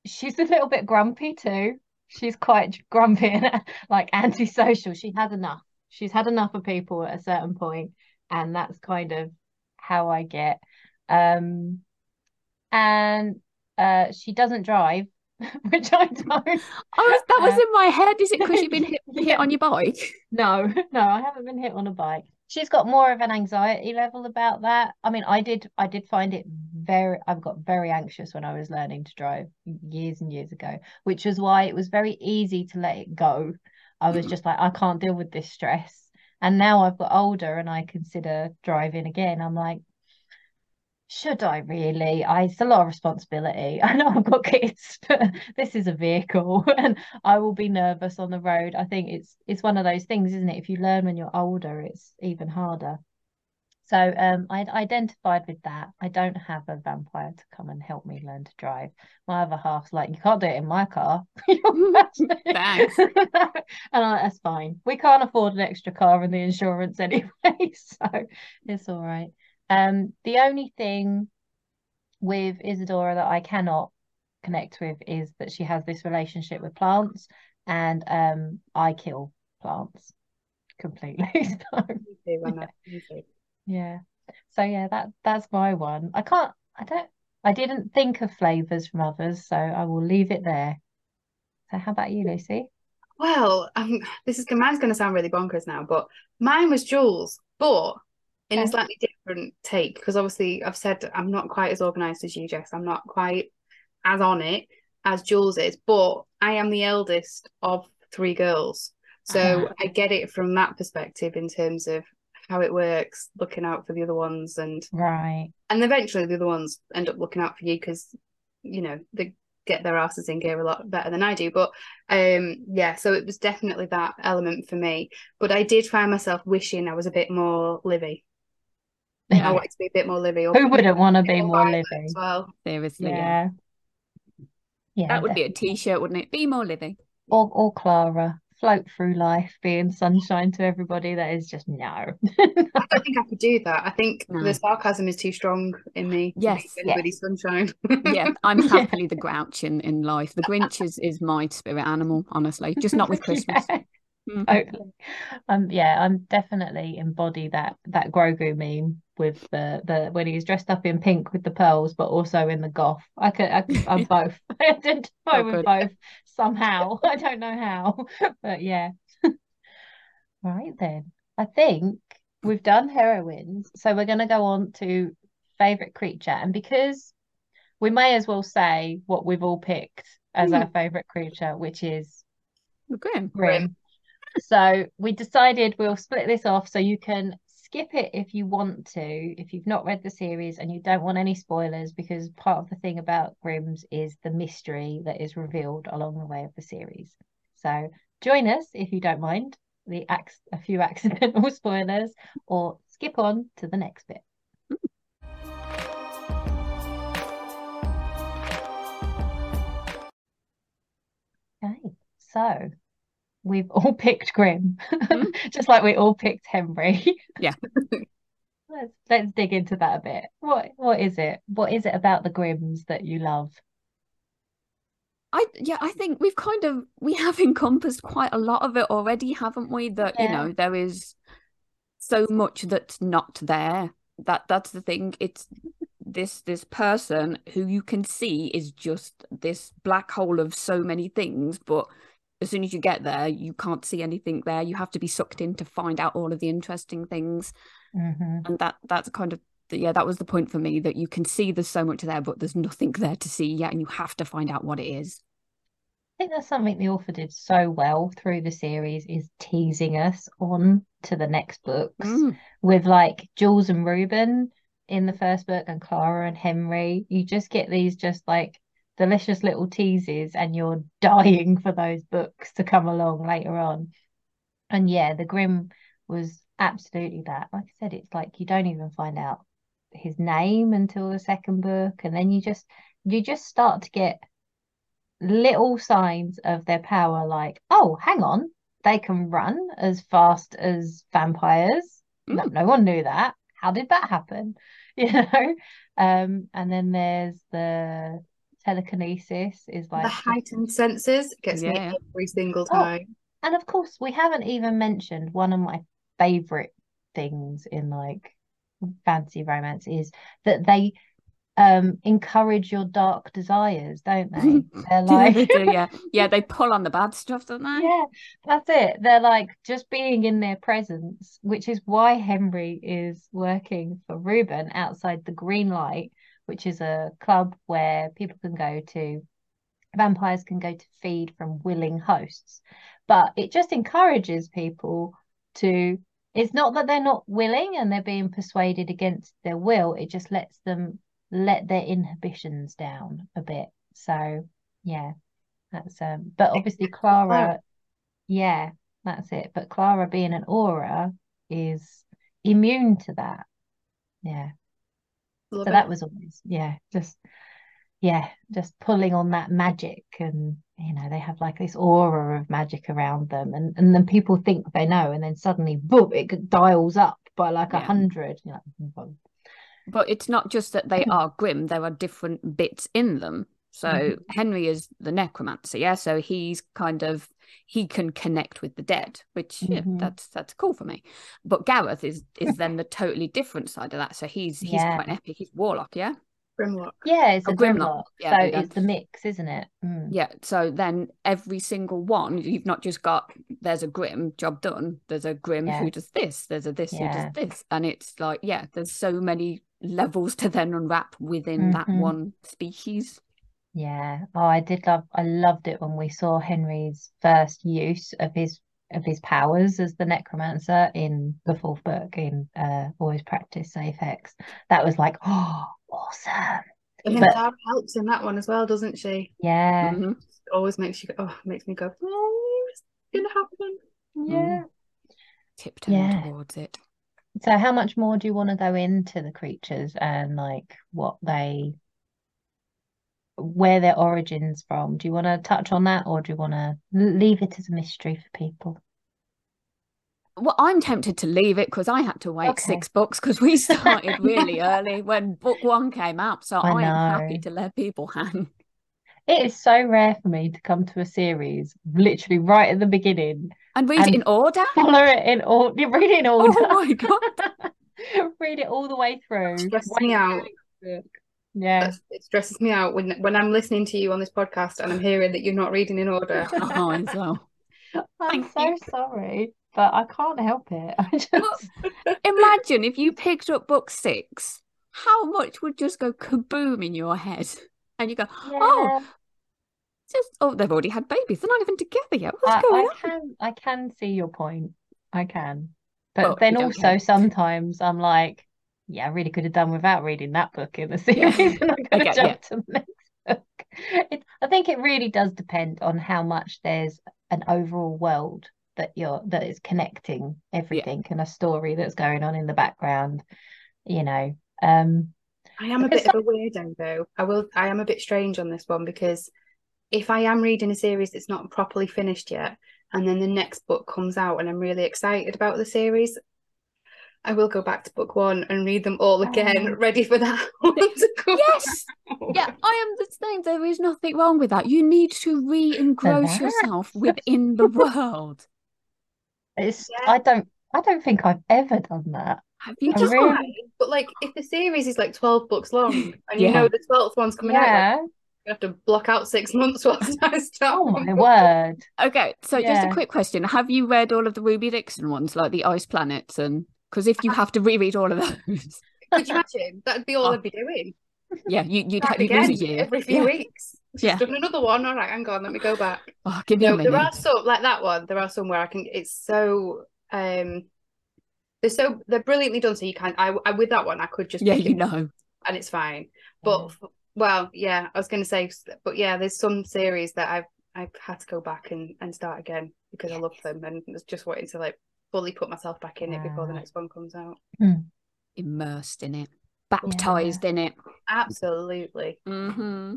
she's a little bit grumpy too. She's quite grumpy and like antisocial. She has enough. She's had enough of people at a certain point, and that's kind of how I get. Um, and uh, she doesn't drive, which I don't. Oh, that was Uh, in my head. Is it because you've been hit, hit on your bike? No, no, I haven't been hit on a bike. She's got more of an anxiety level about that. I mean, I did I did find it very I've got very anxious when I was learning to drive years and years ago, which is why it was very easy to let it go. I was just like, I can't deal with this stress. And now I've got older and I consider driving again. I'm like, should I really? I, it's a lot of responsibility. I know I've got kids, but this is a vehicle and I will be nervous on the road. I think it's it's one of those things, isn't it? If you learn when you're older, it's even harder. So um, I identified with that. I don't have a vampire to come and help me learn to drive. My other half's like, you can't do it in my car. Thanks. and I'm like, that's fine. We can't afford an extra car and the insurance anyway, so it's all right. Um, the only thing with Isadora that I cannot connect with is that she has this relationship with plants, and um, I kill plants completely. So Anna, yeah. So yeah, that that's my one. I can't. I don't. I didn't think of flavors from others, so I will leave it there. So how about you, Lucy? Well, um, this is mine's going to sound really bonkers now, but mine was Jules, but in a slightly different take because obviously I've said I'm not quite as organised as you, Jess. I'm not quite as on it as Jules is, but I am the eldest of three girls, so I get it from that perspective in terms of how it works, looking out for the other ones, and right, and eventually the other ones end up looking out for you because you know they get their asses in gear a lot better than I do. But um, yeah, so it was definitely that element for me. But I did find myself wishing I was a bit more Livy. Yeah. I wanted to be a bit more Livy. Who wouldn't want to be more Livy? As well, seriously. Yeah. Yeah, that would definitely. be a t-shirt, wouldn't it? Be more Livy. Or or Clara float through life being sunshine to everybody that is just no i don't think i could do that i think no. the sarcasm is too strong in me yes anybody yes. sunshine yeah i'm happily the grouch in, in life the grinch is is my spirit animal honestly just not with christmas yeah. Mm. Um yeah, I'm definitely embody that that Grogu meme with the the when he's dressed up in pink with the pearls, but also in the goth. I could, I I'm both. I identify oh, with both somehow. I don't know how, but yeah. right then, I think we've done heroines, so we're going to go on to favorite creature, and because we may as well say what we've all picked as mm. our favorite creature, which is Grim. Grim. So we decided we'll split this off so you can skip it if you want to, if you've not read the series and you don't want any spoilers, because part of the thing about Grims is the mystery that is revealed along the way of the series. So join us if you don't mind the a few accidental spoilers, or skip on to the next bit. Okay, so we've all picked Grim, mm-hmm. just like we all picked Henry. Yeah. let's let's dig into that a bit. What what is it? What is it about the Grims that you love? I yeah, I think we've kind of we have encompassed quite a lot of it already, haven't we? That yeah. you know, there is so much that's not there. That that's the thing. It's this this person who you can see is just this black hole of so many things, but as soon as you get there, you can't see anything there. You have to be sucked in to find out all of the interesting things, mm-hmm. and that that's kind of yeah, that was the point for me that you can see there's so much there, but there's nothing there to see yet, and you have to find out what it is. I think that's something the author did so well through the series is teasing us on to the next books mm. with like Jules and Ruben in the first book and Clara and Henry. You just get these just like delicious little teases and you're dying for those books to come along later on. And yeah, the grim was absolutely that. Like I said, it's like you don't even find out his name until the second book, and then you just you just start to get little signs of their power, like, oh, hang on, they can run as fast as vampires. Mm. No, no one knew that. How did that happen? You know? Um, and then there's the telekinesis is like the heightened senses gets yeah. me every single oh, time. Oh, and of course, we haven't even mentioned one of my favorite things in like fantasy romance is that they um encourage your dark desires don't they they're like they do, yeah yeah they pull on the bad stuff don't they yeah that's it they're like just being in their presence which is why henry is working for ruben outside the green light which is a club where people can go to, vampires can go to feed from willing hosts. But it just encourages people to, it's not that they're not willing and they're being persuaded against their will, it just lets them let their inhibitions down a bit. So, yeah, that's, um, but obviously Clara, yeah, that's it. But Clara being an aura is immune to that. Yeah. So that was always yeah just yeah just pulling on that magic and you know they have like this aura of magic around them and and then people think they know and then suddenly boom it dials up by like a yeah. hundred you know, mm, but it's not just that they are grim there are different bits in them so mm-hmm. henry is the necromancer yeah so he's kind of he can connect with the dead, which mm-hmm. yeah, that's that's cool for me. But Gareth is is then the totally different side of that. So he's he's yeah. quite epic. He's warlock, yeah. Grimlock. Yeah, it's oh, a Grimlock. Grimlock. Yeah, so it's the mix, isn't it? Mm. Yeah. So then every single one, you've not just got there's a Grim job done. There's a Grim yeah. who does this. There's a this yeah. who does this, and it's like yeah, there's so many levels to then unwrap within mm-hmm. that one species. Yeah. Oh, I did love I loved it when we saw Henry's first use of his of his powers as the necromancer in the fourth book in uh always practice safe hex that was like oh awesome and then but, Tara helps in that one as well doesn't she yeah mm-hmm. always makes you go oh makes me go oh it's gonna happen yeah mm. tiptoeing yeah. towards it so how much more do you want to go into the creatures and like what they where their origins from. Do you want to touch on that or do you want to leave it as a mystery for people? Well, I'm tempted to leave it because I had to wait okay. six books because we started really early when book one came out. So I I'm happy to let people hang. It is so rare for me to come to a series literally right at the beginning and read and it in order. Follow it in order. Read it in oh order. Oh my god! read it all the way through. Stress me out. Yeah, it stresses me out when when I'm listening to you on this podcast and I'm hearing that you're not reading in order. oh, so. I'm so you. sorry, but I can't help it. I just imagine if you picked up book six, how much would just go kaboom in your head, and you go, yeah. "Oh, just oh, they've already had babies. They're not even together yet. What's I, going I on?" Can I can see your point. I can, but well, then also sometimes I'm like, yeah, I really could have done without reading that book in the series yeah. and I could have jumped yeah. to the next book. It, I think it really does depend on how much there's an overall world that you're that is connecting everything yeah. and a story that's going on in the background, you know. Um I am a bit of a weirdo though. I will I am a bit strange on this one because if I am reading a series that's not properly finished yet, and then the next book comes out and I'm really excited about the series, I will go back to book one and read them all again, oh. ready for that one to come. Yes, yeah, I am the same. There is nothing wrong with that. You need to re-engross yourself within the world. It's. Yeah. I don't. I don't think I've ever done that. Have you really... But like, if the series is like twelve books long, and yeah. you know the twelfth one's coming yeah. out, like, you have to block out six months whilst oh I start. Oh my word! Okay, so yeah. just a quick question: Have you read all of the Ruby Dixon ones, like the Ice Planets and? Because if you have to reread all of those, could you imagine? That'd be all oh. I'd be doing. Yeah, you, you'd have again, a year every few yeah. weeks. Yeah, done another one. All right, hang on, let me go back. Oh, give me no, a minute. There are some like that one. There are some where I can. It's so um, they're so they're brilliantly done. So you can. I, I with that one, I could just yeah, you know, and it's fine. But well, yeah, I was going to say, but yeah, there's some series that I've I've had to go back and and start again because I love them and was just waiting to like fully put myself back in yeah. it before the next one comes out. Mm. Immersed in it, baptized yeah. in it. Absolutely. Mm-hmm.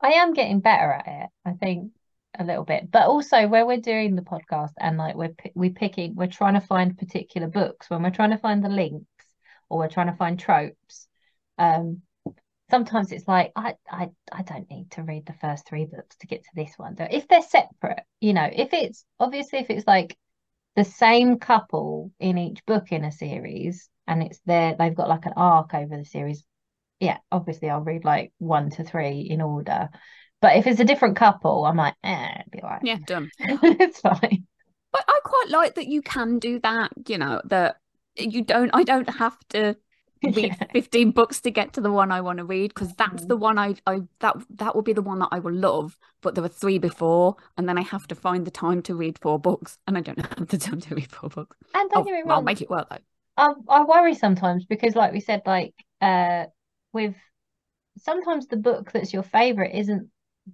I am getting better at it. I think a little bit, but also where we're doing the podcast and like we're we picking, we're trying to find particular books when we're trying to find the links or we're trying to find tropes. Um, sometimes it's like I, I I don't need to read the first three books to get to this one. If they're separate, you know, if it's obviously if it's like the same couple in each book in a series and it's there they've got like an arc over the series. Yeah obviously i'll read like one to three in order. But if it's a different couple i'm like eh be right yeah done. It's fine. But i quite like that you can do that you know that you don't i don't have to read yeah. 15 books to get to the one I want to read because that's the mm. one I, I that that will be the one that I will love but there were three before and then I have to find the time to read four books and I don't have the time to read four books and don't oh, get me wrong I'll make it work though I, I worry sometimes because like we said like uh with sometimes the book that's your favorite isn't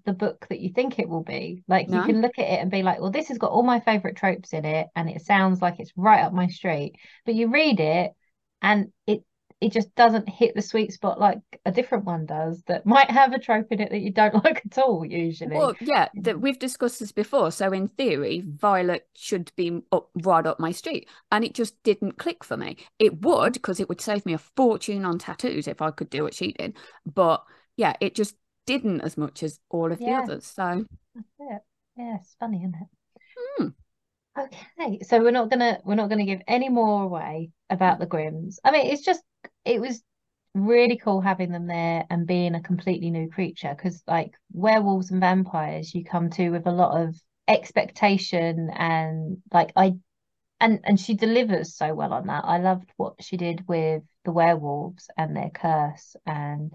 the book that you think it will be like no. you can look at it and be like well this has got all my favorite tropes in it and it sounds like it's right up my street but you read it and it it just doesn't hit the sweet spot like a different one does that might have a trope in it that you don't like at all usually. Well yeah that we've discussed this before. So in theory violet should be up right up my street. And it just didn't click for me. It would because it would save me a fortune on tattoos if i could do what she did. But yeah it just didn't as much as all of yeah. the others so. That's it. Yeah it's funny isn't it? Hmm. okay so we're not gonna we're not gonna give any more away about the Grims. i mean it's just it was really cool having them there and being a completely new creature because like werewolves and vampires you come to with a lot of expectation and like I and and she delivers so well on that. I loved what she did with the werewolves and their curse and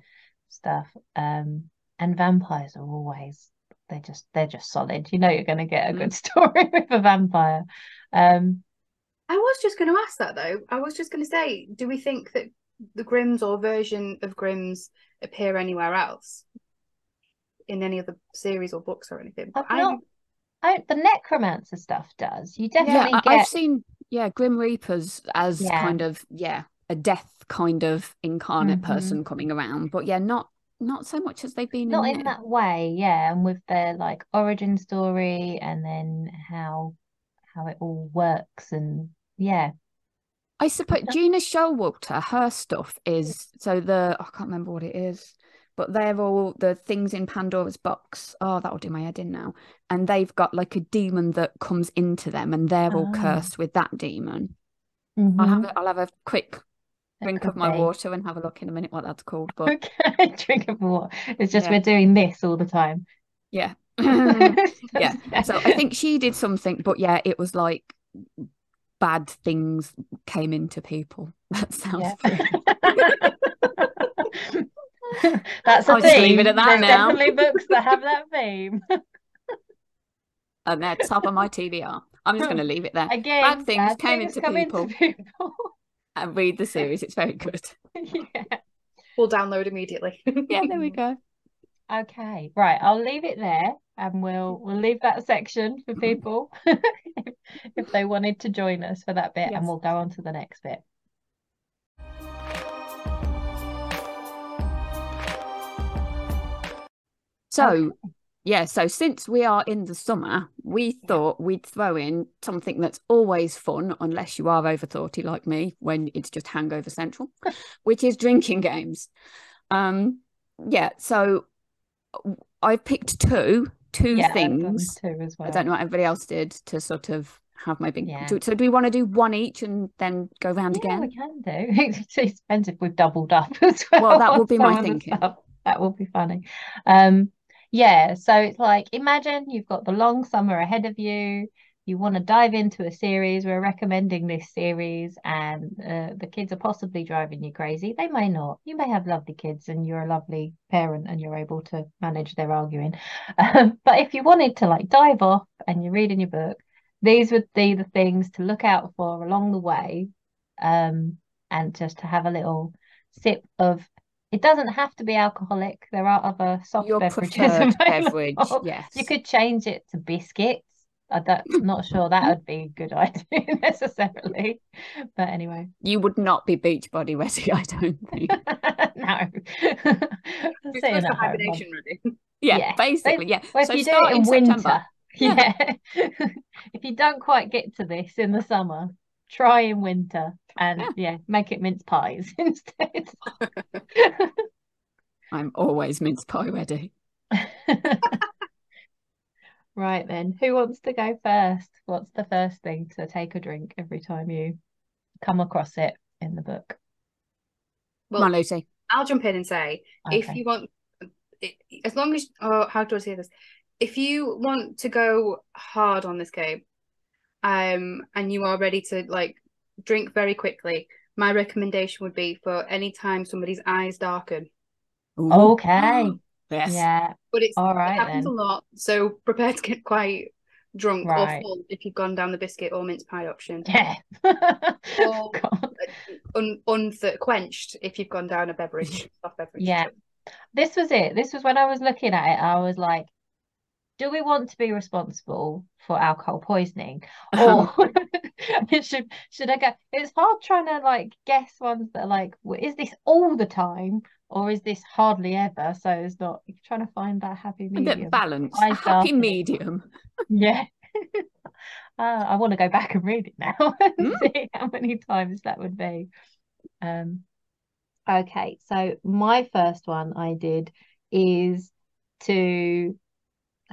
stuff. Um and vampires are always they're just they're just solid. You know you're gonna get a good mm. story with a vampire. Um, I was just going to ask that though. I was just going to say, do we think that the Grims or version of Grims appear anywhere else in any other series or books or anything? I've not, I, the necromancer stuff does. You definitely yeah, get. I've seen yeah Grim Reapers as yeah. kind of yeah a death kind of incarnate mm-hmm. person coming around, but yeah, not not so much as they've been not in, in that way, yeah, and with their like origin story and then how how it all works and yeah. I suppose Gena Showalter, her stuff is so the I can't remember what it is but they're all the things in Pandora's box. Oh, that'll do my head in now. And they've got like a demon that comes into them, and they're all oh. cursed with that demon. Mm-hmm. I'll have mm-hmm. a, I'll have a quick drink of my be. water and have a look in a minute what that's called. But okay, drink of water. It's just yeah. we're doing this all the time. Yeah. yeah. So I think she did something, but yeah, it was like bad things came into people. That sounds yeah. That's a I'll theme. leave it at that There's now. definitely books that have that theme. and they're top of my TBR. I'm just going to leave it there. Again, bad things bad came things into people. Into people. and read the series. It's very good. yeah. We'll download immediately. yeah, there we go. Okay, right. I'll leave it there, and we'll we'll leave that section for people if they wanted to join us for that bit, yes. and we'll go on to the next bit. So, yeah, so since we are in the summer, we thought we'd throw in something that's always fun, unless you are over 30 like me, when it's just hangover central, which is drinking games. Um, yeah, so I've picked two, two yeah, things. Two as well. I don't know what everybody else did to sort of have my big. Yeah. So do we want to do one each and then go round yeah, again? We can do. it depends if we've doubled up as well. Well, that would be my thinking. That will be funny. Um, yeah, so it's like imagine you've got the long summer ahead of you. You want to dive into a series. We're recommending this series, and uh, the kids are possibly driving you crazy. They may not. You may have lovely kids, and you're a lovely parent, and you're able to manage their arguing. Um, but if you wanted to like dive off and you're reading your book, these would be the things to look out for along the way, um, and just to have a little sip of it doesn't have to be alcoholic. There are other soft Your beverages available. beverage. Yes, you could change it to biscuits. Uh, I'm not sure that would be a good idea necessarily, but anyway, you would not be beach body ready. I don't think. no, it's the hibernation ready. Yeah, yeah, basically, yeah. Well, if so you do it in, in winter, yeah. yeah. if you don't quite get to this in the summer, try in winter and yeah, yeah make it mince pies instead. I'm always mince pie ready. Right then, who wants to go first? What's the first thing to take a drink every time you come across it in the book? Well, Come on, Lucy. I'll jump in and say okay. if you want, as long as, oh, how do I say this? If you want to go hard on this game, um, and you are ready to like drink very quickly, my recommendation would be for any time somebody's eyes darken. Ooh. Okay. Yes. Yeah. But it's all right. It happens then. a lot. So prepare to get quite drunk right. or full if you've gone down the biscuit or mince pie option. Yeah. or uh, un, un quenched if you've gone down a beverage, soft beverage. Yeah. This was it. This was when I was looking at it. I was like, do we want to be responsible for alcohol poisoning or should should I go it's hard trying to like guess ones that are like is this all the time or is this hardly ever? So it's not trying to find that happy medium. a bit balance a happy medium. Yeah. Uh, I want to go back and read it now and mm. see how many times that would be. Um okay so my first one I did is to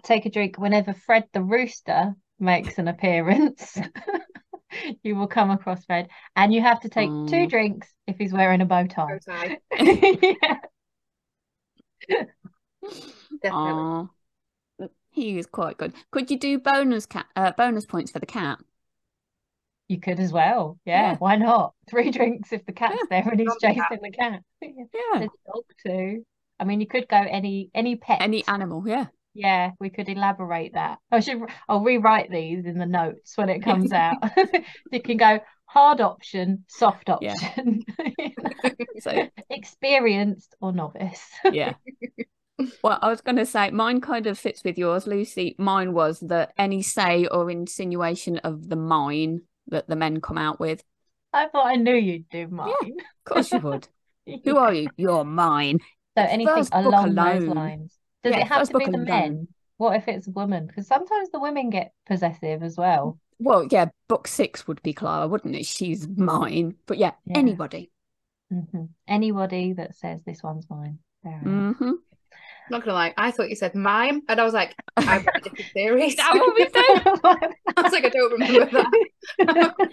take a drink whenever Fred the rooster makes an appearance. you will come across Fred, and you have to take mm. two drinks if he's wearing a bow tie. Bow tie. Definitely. He is quite good. Could you do bonus cat uh, bonus points for the cat? You could as well. Yeah, yeah. why not? Three drinks if the cat's yeah. there and he's chasing the cat. yeah. There's a dog too. I mean, you could go any any pet. Any animal, yeah. Yeah, we could elaborate that. I should. I'll rewrite these in the notes when it comes out. you can go hard option, soft option, yeah. so experienced or novice. yeah. Well, I was going to say mine kind of fits with yours, Lucy. Mine was that any say or insinuation of the mine that the men come out with. I thought I knew you'd do mine. Yeah, of course you would. Who are you? You're mine. So anything along those lines. Does yeah, it have to be the alone. men? What if it's a woman? Because sometimes the women get possessive as well. Well, yeah, book six would be Clara, wouldn't it? She's mine. But yeah, yeah. anybody. Mm-hmm. Anybody that says this one's mine. Mm-hmm. Not gonna lie, I thought you said mine, and I was like, I've got a different theory. that what we said? I was like, I don't remember that.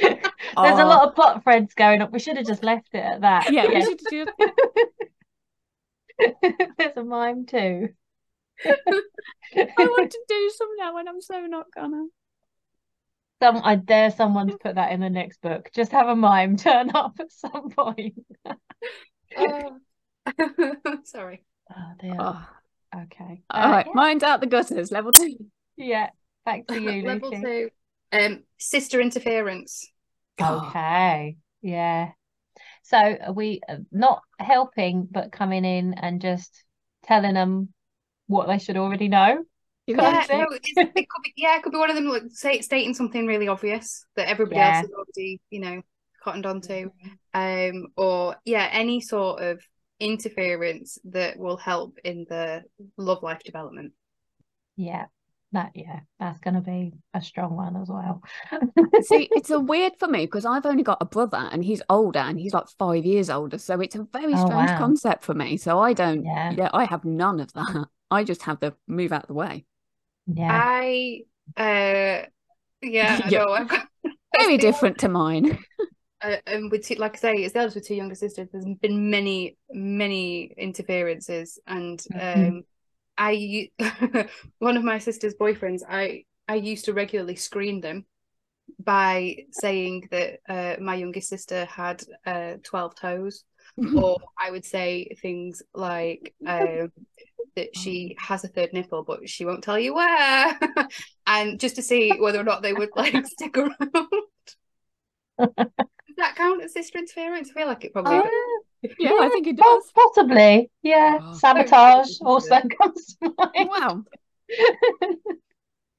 There's oh. a lot of plot threads going up. We should have just left it at that. Yeah, yeah. we should just. There's a mime too. I want to do some now, and I'm so not gonna. Some, I dare someone to put that in the next book. Just have a mime turn up at some point. uh, sorry. Oh dear. Oh. Okay. All uh, right. Yeah. Mine's out the gutters. Level two. Yeah. Back to you, Level Lucy. two. Um, sister interference. Okay. Yeah. So are we uh, not helping, but coming in and just telling them what they should already know? Yeah, no, it could be. Yeah, it could be one of them like say, stating something really obvious that everybody yeah. else has already, you know, cottoned onto, mm-hmm. um, or yeah, any sort of interference that will help in the love life development. Yeah, that yeah, that's going to be a strong one as well. See, it's a weird for me because I've only got a brother and he's older and he's like five years older, so it's a very oh, strange wow. concept for me. So I don't, yeah. yeah, I have none of that. I just have to move out the way. Yeah, I, uh, yeah, yeah. I know. very different to mine uh, and with two, like I say, it's the eldest with two younger sisters. There's been many, many interferences, and mm-hmm. um, I, one of my sister's boyfriends, I, I used to regularly screen them by saying that uh, my youngest sister had uh, twelve toes, or I would say things like um, that she has a third nipple, but she won't tell you where, and just to see whether or not they would like stick around Does that count as sister interference? I feel like it probably. Uh, yeah, yeah, I think it does. Possibly, yeah. Oh, Sabotage also comes to mind. Wow.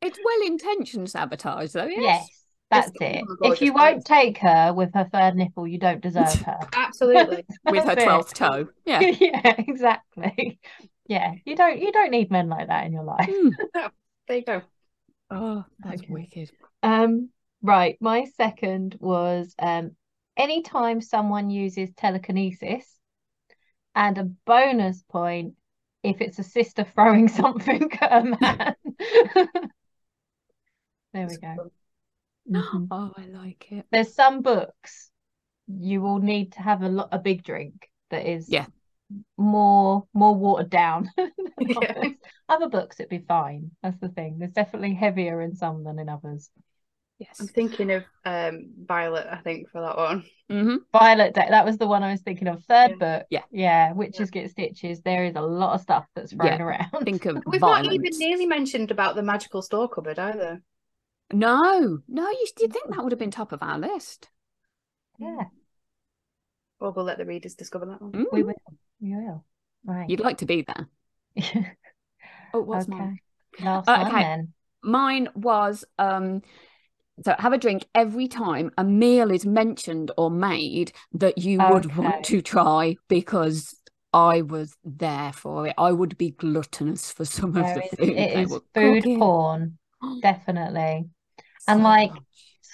it's well intentioned sabotage, though. Yes. yes that's it. If you won't take her with her third nipple, you don't deserve her. Absolutely. with her twelfth toe. Yeah. yeah, exactly. Yeah. You don't you don't need men like that in your life. Mm. there you go. Oh, that's okay. wicked. Um, right. My second was um anytime someone uses telekinesis, and a bonus point if it's a sister throwing something at a man. there we go. Mm-hmm. Oh, I like it. There's some books you will need to have a lot a big drink that is yeah more more watered down. yeah. Other books it'd be fine. That's the thing. There's definitely heavier in some than in others. Yes. I'm thinking of um Violet, I think, for that one. Mm-hmm. Violet, that was the one I was thinking of. Third yeah. book. Yeah. Yeah. Witches yeah. get stitches. There is a lot of stuff that's thrown yeah. around. Think of We've violence. not even nearly mentioned about the magical store cupboard either. No, no, you did think that would have been top of our list. Yeah. Well, we'll let the readers discover that one. Mm. We will. We will. Right. You'd like to be there. oh, what's okay. mine? Last uh, one then. Mine was um so have a drink every time a meal is mentioned or made that you okay. would want to try because I was there for it. I would be gluttonous for some there of the food. It is food cooking. porn, definitely. So and like,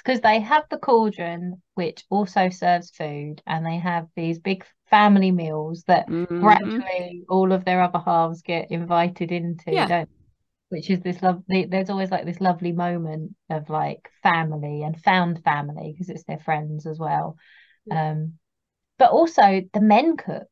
because they have the cauldron, which also serves food, and they have these big family meals that mm-hmm. gradually all of their other halves get invited into, yeah. don't which is this lovely there's always like this lovely moment of like family and found family because it's their friends as well um but also the men cook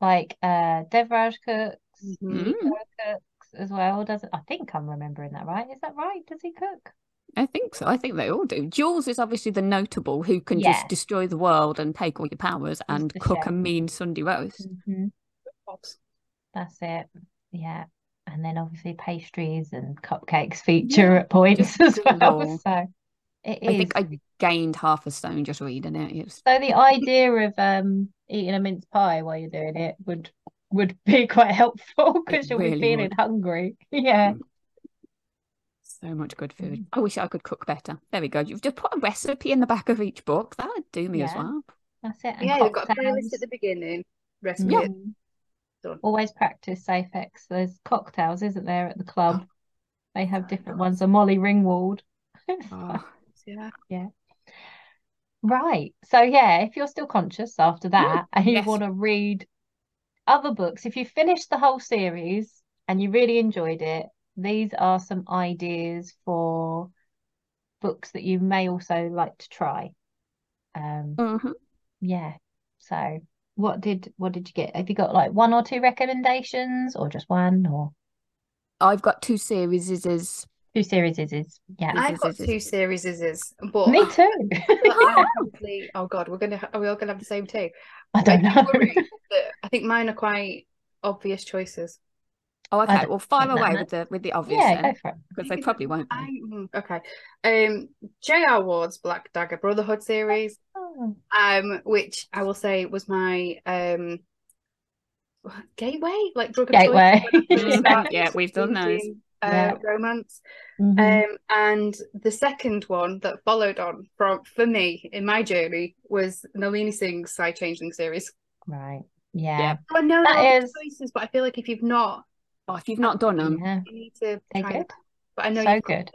like uh devraj cooks mm-hmm. cooks as well does it i think i'm remembering that right is that right does he cook I think so. I think they all do. Jules is obviously the notable who can yeah. just destroy the world and take all your powers and cook chef. a mean Sunday roast. Mm-hmm. That's it. Yeah and then obviously pastries and cupcakes feature yeah, at points as well. So it is. I think I gained half a stone just reading it. it was... So the idea of um eating a mince pie while you're doing it would would be quite helpful because you'll really be feeling would. hungry. Yeah. Mm. So much good food. Mm. I wish I could cook better. There we go. You've just put a recipe in the back of each book. That would do me yeah. as well. That's it. And yeah, you've got a playlist at the beginning. Recipe. Yeah. Always practice safe Safex. There's cocktails, isn't there, at the club? Oh. They have different ones. A Molly Ringwald. oh, yeah. Yeah. Right. So yeah, if you're still conscious after that and you yes. want to read other books, if you finished the whole series and you really enjoyed it, these are some ideas for books that you may also like to try. Um, mm-hmm. yeah. So what did what did you get? Have you got like one or two recommendations or just one or I've got two series is two series is yeah. I've got two series is but me too. oh god, we're gonna are we all gonna have the same two? I don't I know. I think mine are quite obvious choices. Oh, okay. Well, fire away with the with the obvious yeah, then, because they probably won't. Be. Mm, okay. Um, J.R. Ward's Black Dagger Brotherhood series, oh. Um, which I will say was my um gateway, like drug gateway. yeah, we've done those. Uh, yeah. romance. Mm-hmm. Um, and the second one that followed on from for me in my journey was Nalini Singh's Psy-Changeling series. Right. Yeah. yeah. I know that is choices, but I feel like if you've not Oh, if you've not done them, yeah. you need to try good. But I know so you've good.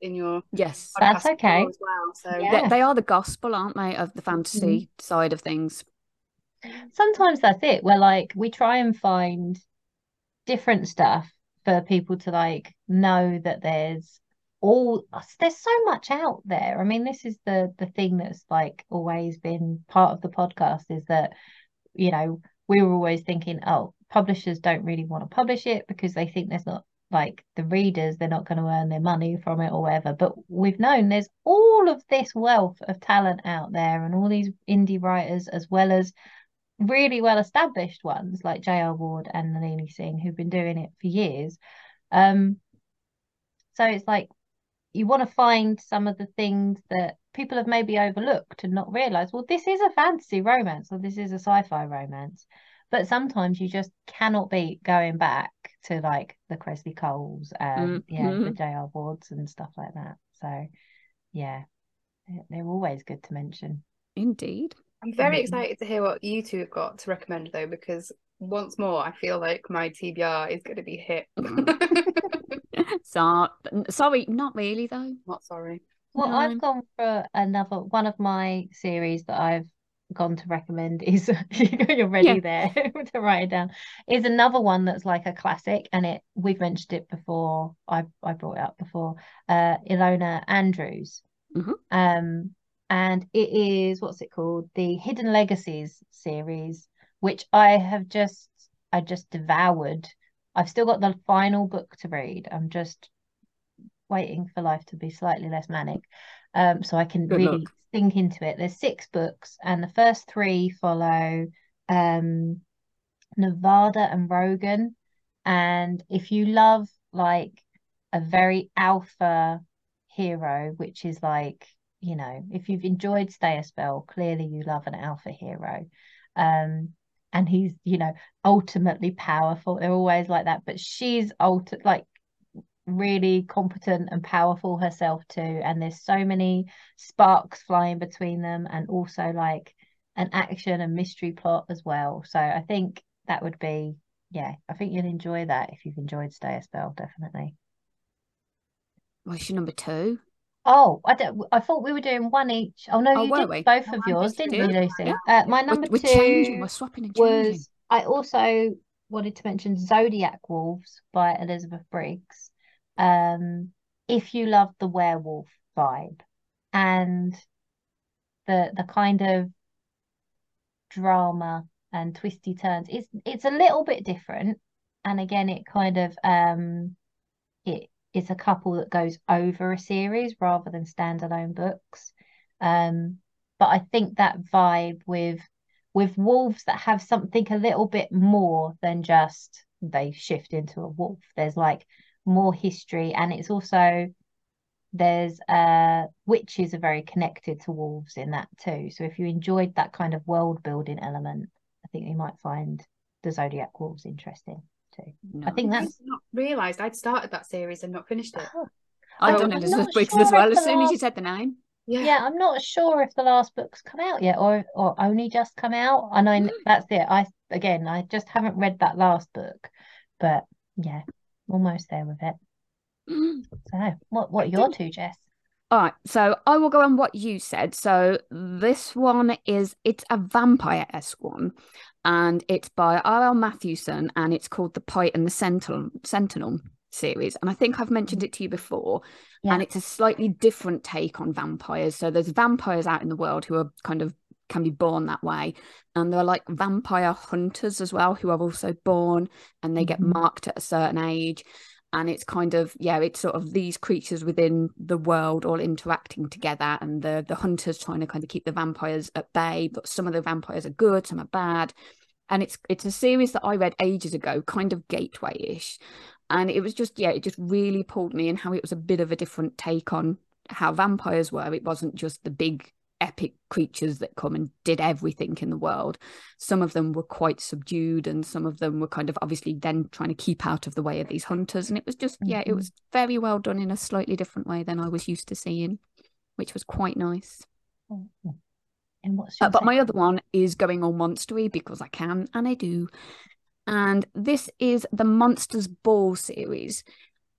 In your yes, that's okay. As well, so yeah. they, they, are the gospel, aren't they, of the fantasy mm-hmm. side of things? Sometimes that's it. Where like we try and find different stuff for people to like know that there's all there's so much out there. I mean, this is the the thing that's like always been part of the podcast is that you know we were always thinking, oh, publishers don't really want to publish it because they think there's not like the readers they're not going to earn their money from it or whatever. But we've known there's all of this wealth of talent out there and all these indie writers as well as really well established ones like J.R. Ward and Nalini Singh who've been doing it for years. Um so it's like you want to find some of the things that people have maybe overlooked and not realized well this is a fantasy romance or this is a sci-fi romance but sometimes you just cannot be going back to like the Kresley Coles and mm-hmm. yeah the JR Wards and stuff like that. So yeah, they're always good to mention. Indeed. I'm very mm-hmm. excited to hear what you two have got to recommend though, because once more I feel like my TBR is going to be hit. so, sorry, not really though. Not sorry. Well, no. I've gone for another one of my series that I've gone to recommend is you're ready yeah. there to write it down. Is another one that's like a classic and it we've mentioned it before i i brought it up before uh ilona andrews. Mm-hmm. um and it is what's it called? The hidden legacies series which i have just i just devoured. I've still got the final book to read. I'm just waiting for life to be slightly less manic um so i can Good really luck sink into it. There's six books, and the first three follow um, Nevada and Rogan. And if you love like a very alpha hero, which is like, you know, if you've enjoyed Stay a Spell, clearly you love an alpha hero. Um, and he's, you know, ultimately powerful. They're always like that, but she's ulti- like really competent and powerful herself too and there's so many sparks flying between them and also like an action and mystery plot as well so i think that would be yeah i think you'll enjoy that if you've enjoyed stay a spell definitely what's your number two Oh, I don't. I thought we were doing one each. Oh no, oh, you did we? both of yours, didn't you, Lucy? Yeah. Uh, my number we're, we're 2 changing. We're swapping and changing. was. I also wanted to mention Zodiac Wolves by Elizabeth Briggs um, if you love the werewolf vibe and the the kind of drama and twisty turns, it's it's a little bit different. And again, it kind of um, it it's a couple that goes over a series rather than standalone books. Um, but I think that vibe with with wolves that have something a little bit more than just they shift into a wolf. There's like more history, and it's also there's uh witches are very connected to wolves in that too. So if you enjoyed that kind of world building element, I think you might find the Zodiac Wolves interesting too. No. I think that's I not realised I'd started that series and not finished it. Oh. I've done Elizabeth Briggs sure as well. As soon last... as you said the name. Yeah. yeah, I'm not sure if the last book's come out yet or or only just come out. And I that's it. I again I just haven't read that last book, but yeah, almost there with it. Mm-hmm. So what what are your two, Jess? All right, so I will go on what you said. So this one is it's a vampire esque one, and it's by R.L. Mathewson, and it's called The Pyte and the Sentinel Sentinel series. And I think I've mentioned it to you before, yeah. and it's a slightly different take on vampires. So there's vampires out in the world who are kind of can be born that way, and there are like vampire hunters as well who are also born, and they get mm-hmm. marked at a certain age. And it's kind of yeah it's sort of these creatures within the world all interacting together and the the hunters trying to kind of keep the vampires at bay but some of the vampires are good some are bad. And it's it's a series that I read ages ago kind of gateway-ish. And it was just yeah it just really pulled me in how it was a bit of a different take on how vampires were. It wasn't just the big epic creatures that come and did everything in the world. Some of them were quite subdued, and some of them were kind of obviously then trying to keep out of the way of these hunters. And it was just, yeah, it mm-hmm. was very well done in a slightly different way than I was used to seeing, which was quite nice. Mm-hmm. And what's uh, but my other one is going all monstery because I can and I do. And this is the Monsters Ball series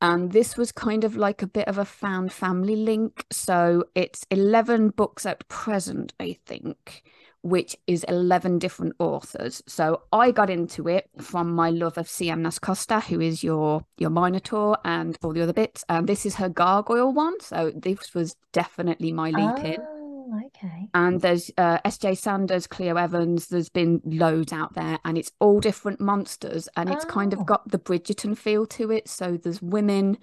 and this was kind of like a bit of a found family link. So it's 11 books at present i think which is 11 different authors. So i got into it from my love of cm nascosta who is your your minotaur and all the other bits. And this is her gargoyle one. So this was definitely my leap oh. in ah. Okay. And there's uh, S.J. Sanders, Cleo Evans. There's been loads out there, and it's all different monsters, and it's oh. kind of oh. got the Bridgerton feel to it. So there's women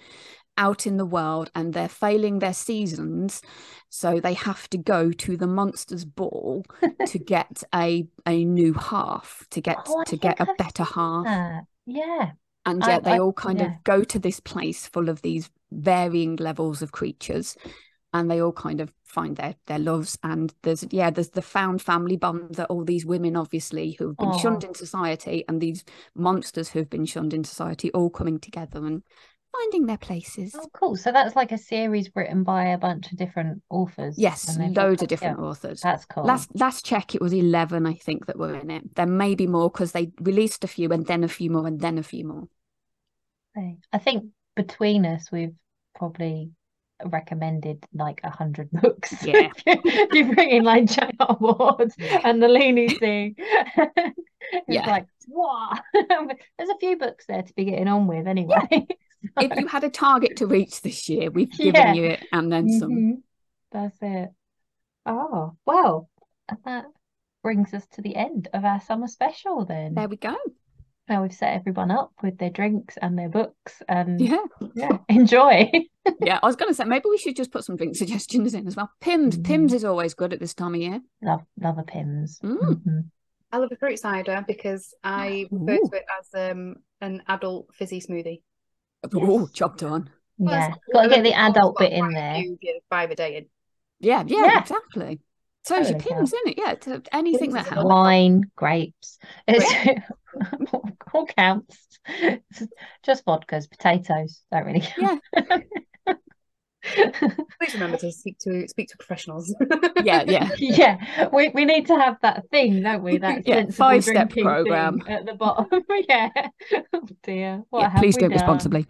out in the world, and they're failing their seasons, so they have to go to the monsters' ball to get a a new half, to get oh, to get a I've better half. That. Yeah. And yet I, they I, all kind yeah. of go to this place full of these varying levels of creatures and they all kind of find their their loves and there's yeah there's the found family bond that all these women obviously who have been Aww. shunned in society and these monsters who have been shunned in society all coming together and finding their places. Oh cool. So that's like a series written by a bunch of different authors yes loads of different yeah. authors. that's cool. Last last check it was 11 i think that were in it. There may be more because they released a few and then a few more and then a few more. I think between us we've probably recommended like a hundred books. Yeah, you bring in like J.R. Wards yeah. and the Leany thing. it's yeah. like wow. There's a few books there to be getting on with anyway. Yeah. if you had a target to reach this year, we've given yeah. you it and then some. Mm-hmm. That's it. Oh well, that brings us to the end of our summer special. Then there we go now we've set everyone up with their drinks and their books and yeah, yeah enjoy. yeah, I was going to say maybe we should just put some drink suggestions in as well. Pimm's, mm. Pimm's is always good at this time of year. Love, love a Pimm's. Mm. Mm-hmm. I love a fruit cider because I Ooh. refer to it as um an adult fizzy smoothie. Oh, chopped on. Yeah, got to get the adult bit in there. Five a day. Yeah, yeah, yeah, exactly. So totally your Pimm's in it, yeah. To anything that helps. Wine, grapes. It's all counts. Just vodkas, potatoes don't really count. Yeah. Please remember to speak to speak to professionals. yeah, yeah, yeah. We we need to have that thing, don't we? That yeah, five step program at the bottom. yeah. Oh dear. What yeah, please drink done? responsibly.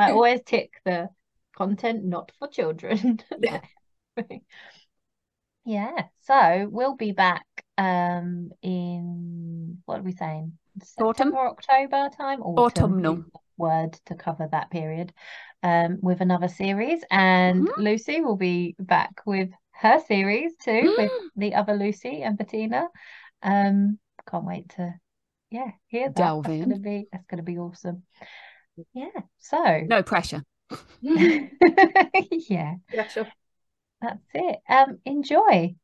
I always tick the content not for children. Yeah. Yeah, so we'll be back um in what are we saying? Autumn or October time? Autumn, Autumnal word to cover that period um with another series and mm-hmm. Lucy will be back with her series too mm. with the other Lucy and Bettina. Um can't wait to yeah hear that. Delve that's in. Gonna be, that's gonna be awesome. Yeah, so no pressure. yeah. Yeah, sure. That's it. Um, enjoy.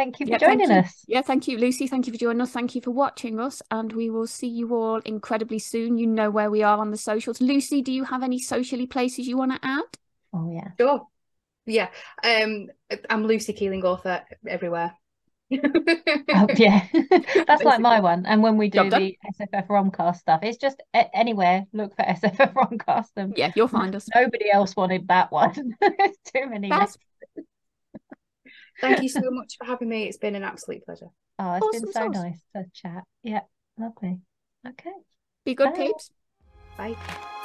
Thank you for yeah, joining us. Yeah, thank you, Lucy. Thank you for joining us. Thank you for watching us. And we will see you all incredibly soon. You know where we are on the socials. Lucy, do you have any socially places you want to add? Oh, yeah. Sure. Yeah. Um, I'm Lucy Keeling, author everywhere. oh, yeah, that's like my one. And when we do the SFF Romcast stuff, it's just a- anywhere. Look for SFF Romcast. And yeah, you'll find us. Nobody else wanted that one. too many. That's... Thank you so much for having me. It's been an absolute pleasure. Oh, it's awesome been so sauce. nice to chat. Yeah, lovely. Okay. Be good, Bye. peeps. Bye.